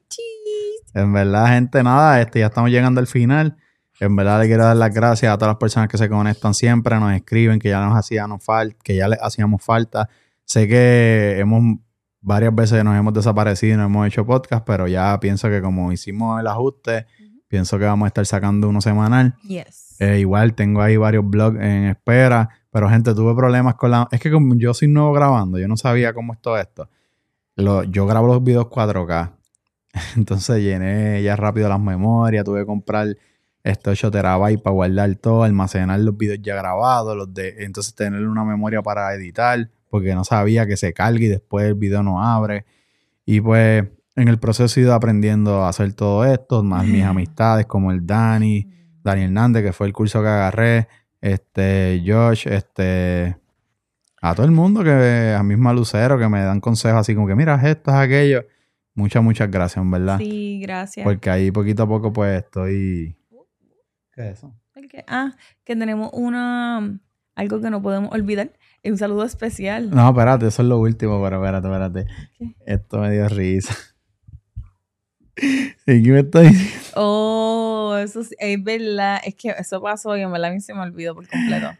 cheese. en verdad, gente, nada, este, ya estamos llegando al final. En verdad, le quiero dar las gracias a todas las personas que se conectan siempre, nos escriben, que ya nos hacíamos falta, que ya les hacíamos falta. Sé que hemos varias veces nos hemos desaparecido y no hemos hecho podcast, pero ya pienso que como hicimos el ajuste, pienso que vamos a estar sacando uno semanal. Yes. Eh, igual tengo ahí varios blogs en espera, pero gente, tuve problemas con la... Es que como yo soy nuevo grabando, yo no sabía cómo es todo esto. Lo- yo grabo los videos 4K, [laughs] entonces llené ya rápido las memorias, tuve que comprar este 8 terabytes para guardar todo, almacenar los videos ya grabados, los de, entonces tener una memoria para editar, porque no sabía que se cargue y después el video no abre. Y pues en el proceso he ido aprendiendo a hacer todo esto, más mis amistades como el Dani, Dani Hernández, que fue el curso que agarré, este, Josh, este, a todo el mundo que, a misma Lucero, que me dan consejos así como que, mira, esto es aquello. Muchas, muchas gracias, en verdad. Sí, gracias. Porque ahí poquito a poco, pues, estoy... ¿Qué es eso? Ah, que tenemos una... Algo que no podemos olvidar. Un saludo especial. No, espérate, eso es lo último, pero espérate, espérate. ¿Qué? Esto me dio risa. [laughs] ¿Y qué me está diciendo? Oh, eso sí, es verdad. Es que eso pasó y en verdad a mí se me olvidó por completo.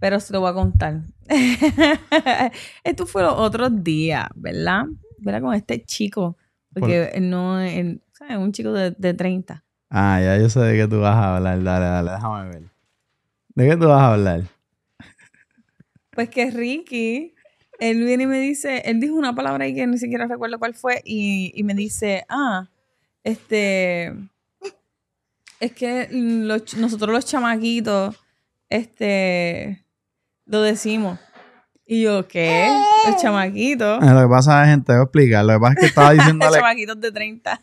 Pero se lo voy a contar. [laughs] Esto fue los otros días, ¿verdad? ¿Verdad? Con este chico. Porque no es, ¿sabes? Un chico de, de 30. Ah, ya yo sé de qué tú vas a hablar. Dale, dale, déjame ver. ¿De qué tú vas a hablar? Pues que Ricky, él viene y me dice, él dijo una palabra ahí que ni siquiera recuerdo cuál fue y, y me dice, ah, este, es que los nosotros los chamaquitos, este, lo decimos. Y yo, ¿qué? Los chamaquitos. Eh, Lo que pasa es, gente, te voy a explicar. Lo que pasa es que estaba [laughs] Los diciéndole... chamaquitos de 30.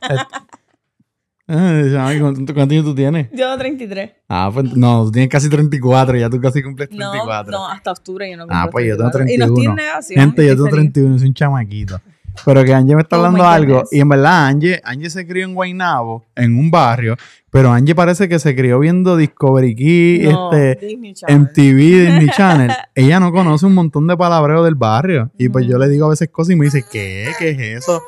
Chamaco, ¿Cuántos años tú tienes? Yo 33. Ah, pues no, tú tienes casi 34, ya tú casi cumples No, 34. no, hasta octubre yo no Ah, cumplo pues yo tengo 34. Y 31. tiene negación. Gente, yo estoy tengo feliz. 31, soy un chamaquito. Pero que Angie me está hablando algo. Y en verdad, Angie, Angie se crió en Guaynabo, en un barrio. Pero Angie parece que se crió viendo Discovery Key, No, este, Disney Channel. MTV, Disney [laughs] Channel. Ella no conoce un montón de palabreos del barrio. Y pues No. yo le digo a veces cosas y me dice, ¿qué? ¿Qué es eso?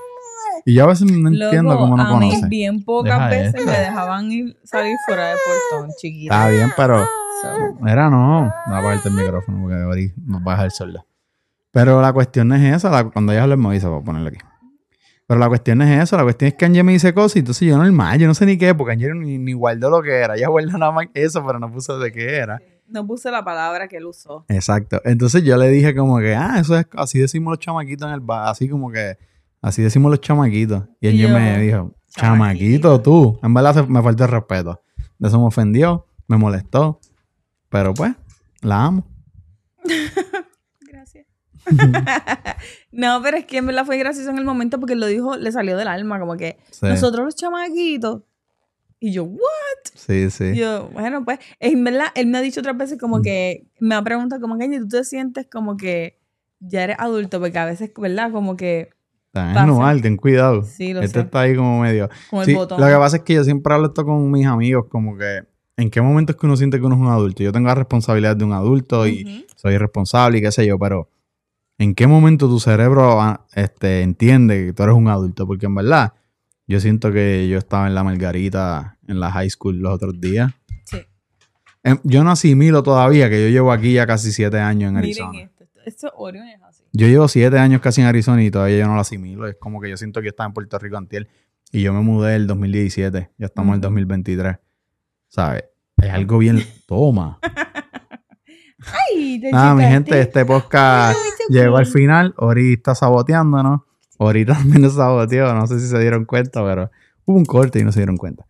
Y yo a veces no entiendo cómo no a mí conoce. bien pocas Deja veces esto. me dejaban ir, salir fuera de portón, chiquita. Está bien, pero... So, Era no. No apagarte el micrófono porque ahorita nos va a dejar sorda. Pero la cuestión es esa. la- cuando ella habla me dice, voy a ponerle aquí. Pero la cuestión es eso. La cuestión es que Angie me dice cosas y entonces yo normal. Yo no sé ni qué, porque Angie ni, ni guardó lo que era. Ella guardó nada más eso, pero no puso de qué era. no puse la palabra que él usó. Exacto. Entonces yo le dije como que, ah, eso es, así decimos los chamaquitos en el bar. Así como que, así decimos los chamaquitos. Y Angie yo, me dijo, "Chamaquito". tú. En verdad me falta el respeto. De eso me ofendió, me molestó. Pero pues, la amo. [laughs] Gracias. [laughs] no, pero es que en verdad fue gracioso en el momento porque lo dijo, le salió del alma, como que Sí, nosotros los chamaquitos. Y yo, ¿what? sí. sí. Yo, bueno, pues, en verdad, él me ha dicho otras veces como Mm. que, me ha preguntado como que, "Ay, ¿tú te sientes como que ya eres adulto? Porque a veces, ¿verdad? Como que, Está normal, ten cuidado. sí, lo Este sé, está ahí como medio. como el botón. lo que pasa es que yo siempre hablo esto con mis amigos, como que en qué momento es que uno siente que uno es un adulto. Yo tengo la responsabilidad de un adulto y soy responsable y qué sé yo, pero ¿en qué momento tu cerebro ah, este, entiende que tú eres un adulto? Porque en verdad, yo siento que yo estaba en la Margarita en la high school los otros días. Sí. Em, Yo no asimilo todavía que yo llevo aquí ya casi siete años en Arizona. Miren esto. Esto Orion es así. Yo llevo siete años casi en Arizona y todavía yo no lo asimilo. Es como que yo siento que estaba en Puerto Rico antier y yo me mudé el 2017. Ya estamos en el Ujú. 2023. ¿Sabes? Es algo bien... [laughs] Toma. Ay, Nada, mi gente, este podcast llegó al final. Ori está saboteándonos. Ahorita también nos saboteó, no sé si se dieron cuenta, pero hubo un corte y no se dieron cuenta.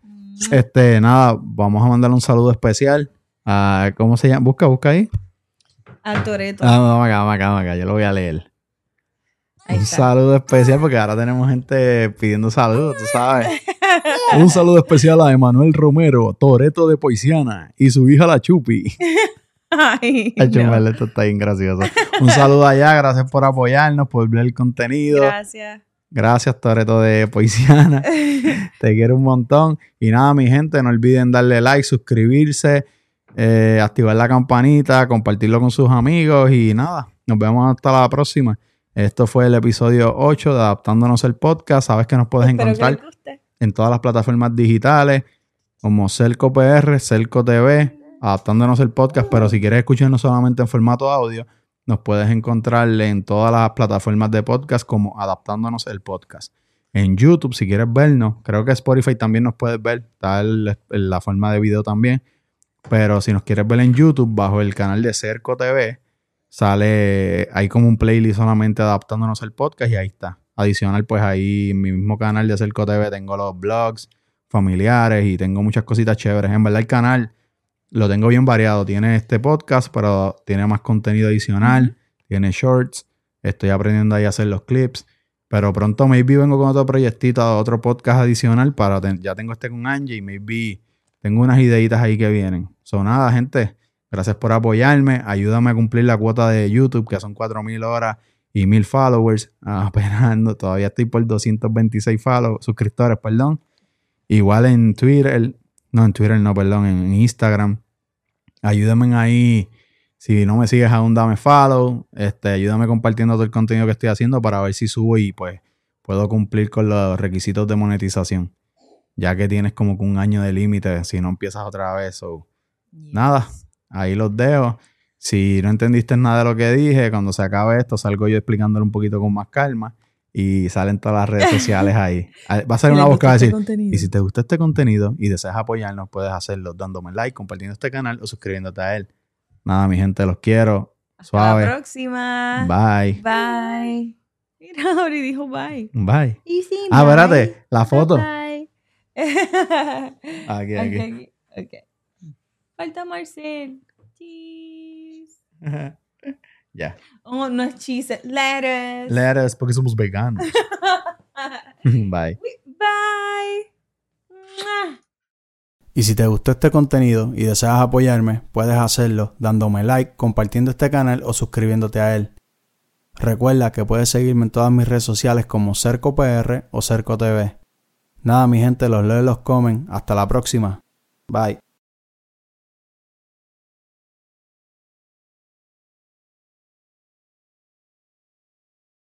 Este, nada, vamos a mandarle un saludo especial a, ¿cómo se llama? Busca, busca ahí. A Toreto. Ah, vamos acá, vamos acá, vamos acá, yo lo voy a leer. Un saludo especial porque ahora tenemos gente pidiendo saludos, tú sabes. [laughs] un saludo especial a Emanuel Romero, Toreto de Poiciana y su hija la Chupi. Ay, Ay, no. Esto está bien gracioso. Un saludo allá, gracias por apoyarnos, por ver el contenido. Gracias. Gracias, Toreto de Poiciana. [laughs] Te quiero un montón. Y nada, mi gente, no olviden darle like, suscribirse, eh, activar la campanita, compartirlo con sus amigos y nada, nos vemos hasta la próxima. Esto fue el episodio 8 de Adaptándonos el Podcast. Sabes que nos puedes Espero encontrar en todas las plataformas digitales como Celco PR, Celco TV, adaptándonos el podcast, pero si quieres escucharnos solamente en formato audio, nos puedes encontrar en todas las plataformas de podcast como adaptándonos el podcast. En YouTube, si quieres vernos, creo que Spotify también nos puedes ver, está el- la forma de video también, pero si nos quieres ver en YouTube, bajo el canal de Cerco TV, sale, hay como un playlist solamente adaptándonos el podcast y ahí está. Adicional, pues ahí en mi mismo canal de Cerco TV tengo los blogs familiares y tengo muchas cositas chéveres. En verdad el canal lo tengo bien variado. Tiene este podcast, pero tiene más contenido adicional, tiene shorts. Estoy aprendiendo ahí a hacer los clips. Pero pronto maybe vengo con otro proyectito, otro podcast adicional para ten- ya tengo este con Angie y maybe tengo unas ideitas ahí que vienen. Son nada, gente. Gracias por apoyarme. Ayúdame a cumplir la cuota de YouTube, que son 4000 horas y 1000 followers. Ah, [laughs] no, todavía estoy por 226 follow, suscriptores, perdón. Igual en Twitter, no en Twitter, no, perdón, en Instagram. Ayúdame ahí. Si no me sigues aún, dame follow. Este, ayúdame compartiendo todo el contenido que estoy haciendo para ver si subo y pues puedo cumplir con los requisitos de monetización. Ya que tienes como que un año de límite si no empiezas otra vez. So, Nada, ahí los dejo. Si no entendiste nada de lo que dije, cuando se acabe esto, salgo yo explicándolo un poquito con más calma y salen todas las redes [laughs] sociales ahí. Ah, Va a salir una voz que va a decir, y si te gusta este contenido y deseas apoyarnos, puedes hacerlo dándome like, compartiendo este canal o suscribiéndote a él. Nada, mi gente, los quiero. Hasta Suave. la próxima. Bye. Bye. Mira, Ori dijo bye. Bye. Y sí, Ah, bye. espérate, la foto. Bye. Aquí, Aquí, aquí. aquí. Ok. Falta Marcel. Cheese. [laughs] ya. Oh, no es cheese, es lettuce. Lettuce, porque somos veganos. [laughs] Bye. Bye. Y si te gustó este contenido y deseas apoyarme, puedes hacerlo dándome like, compartiendo este canal o suscribiéndote a él. Recuerda que puedes seguirme en todas mis redes sociales como Cerco PR o Cerco TV. Nada, mi gente, los leo y los comen. Hasta la próxima. Bye.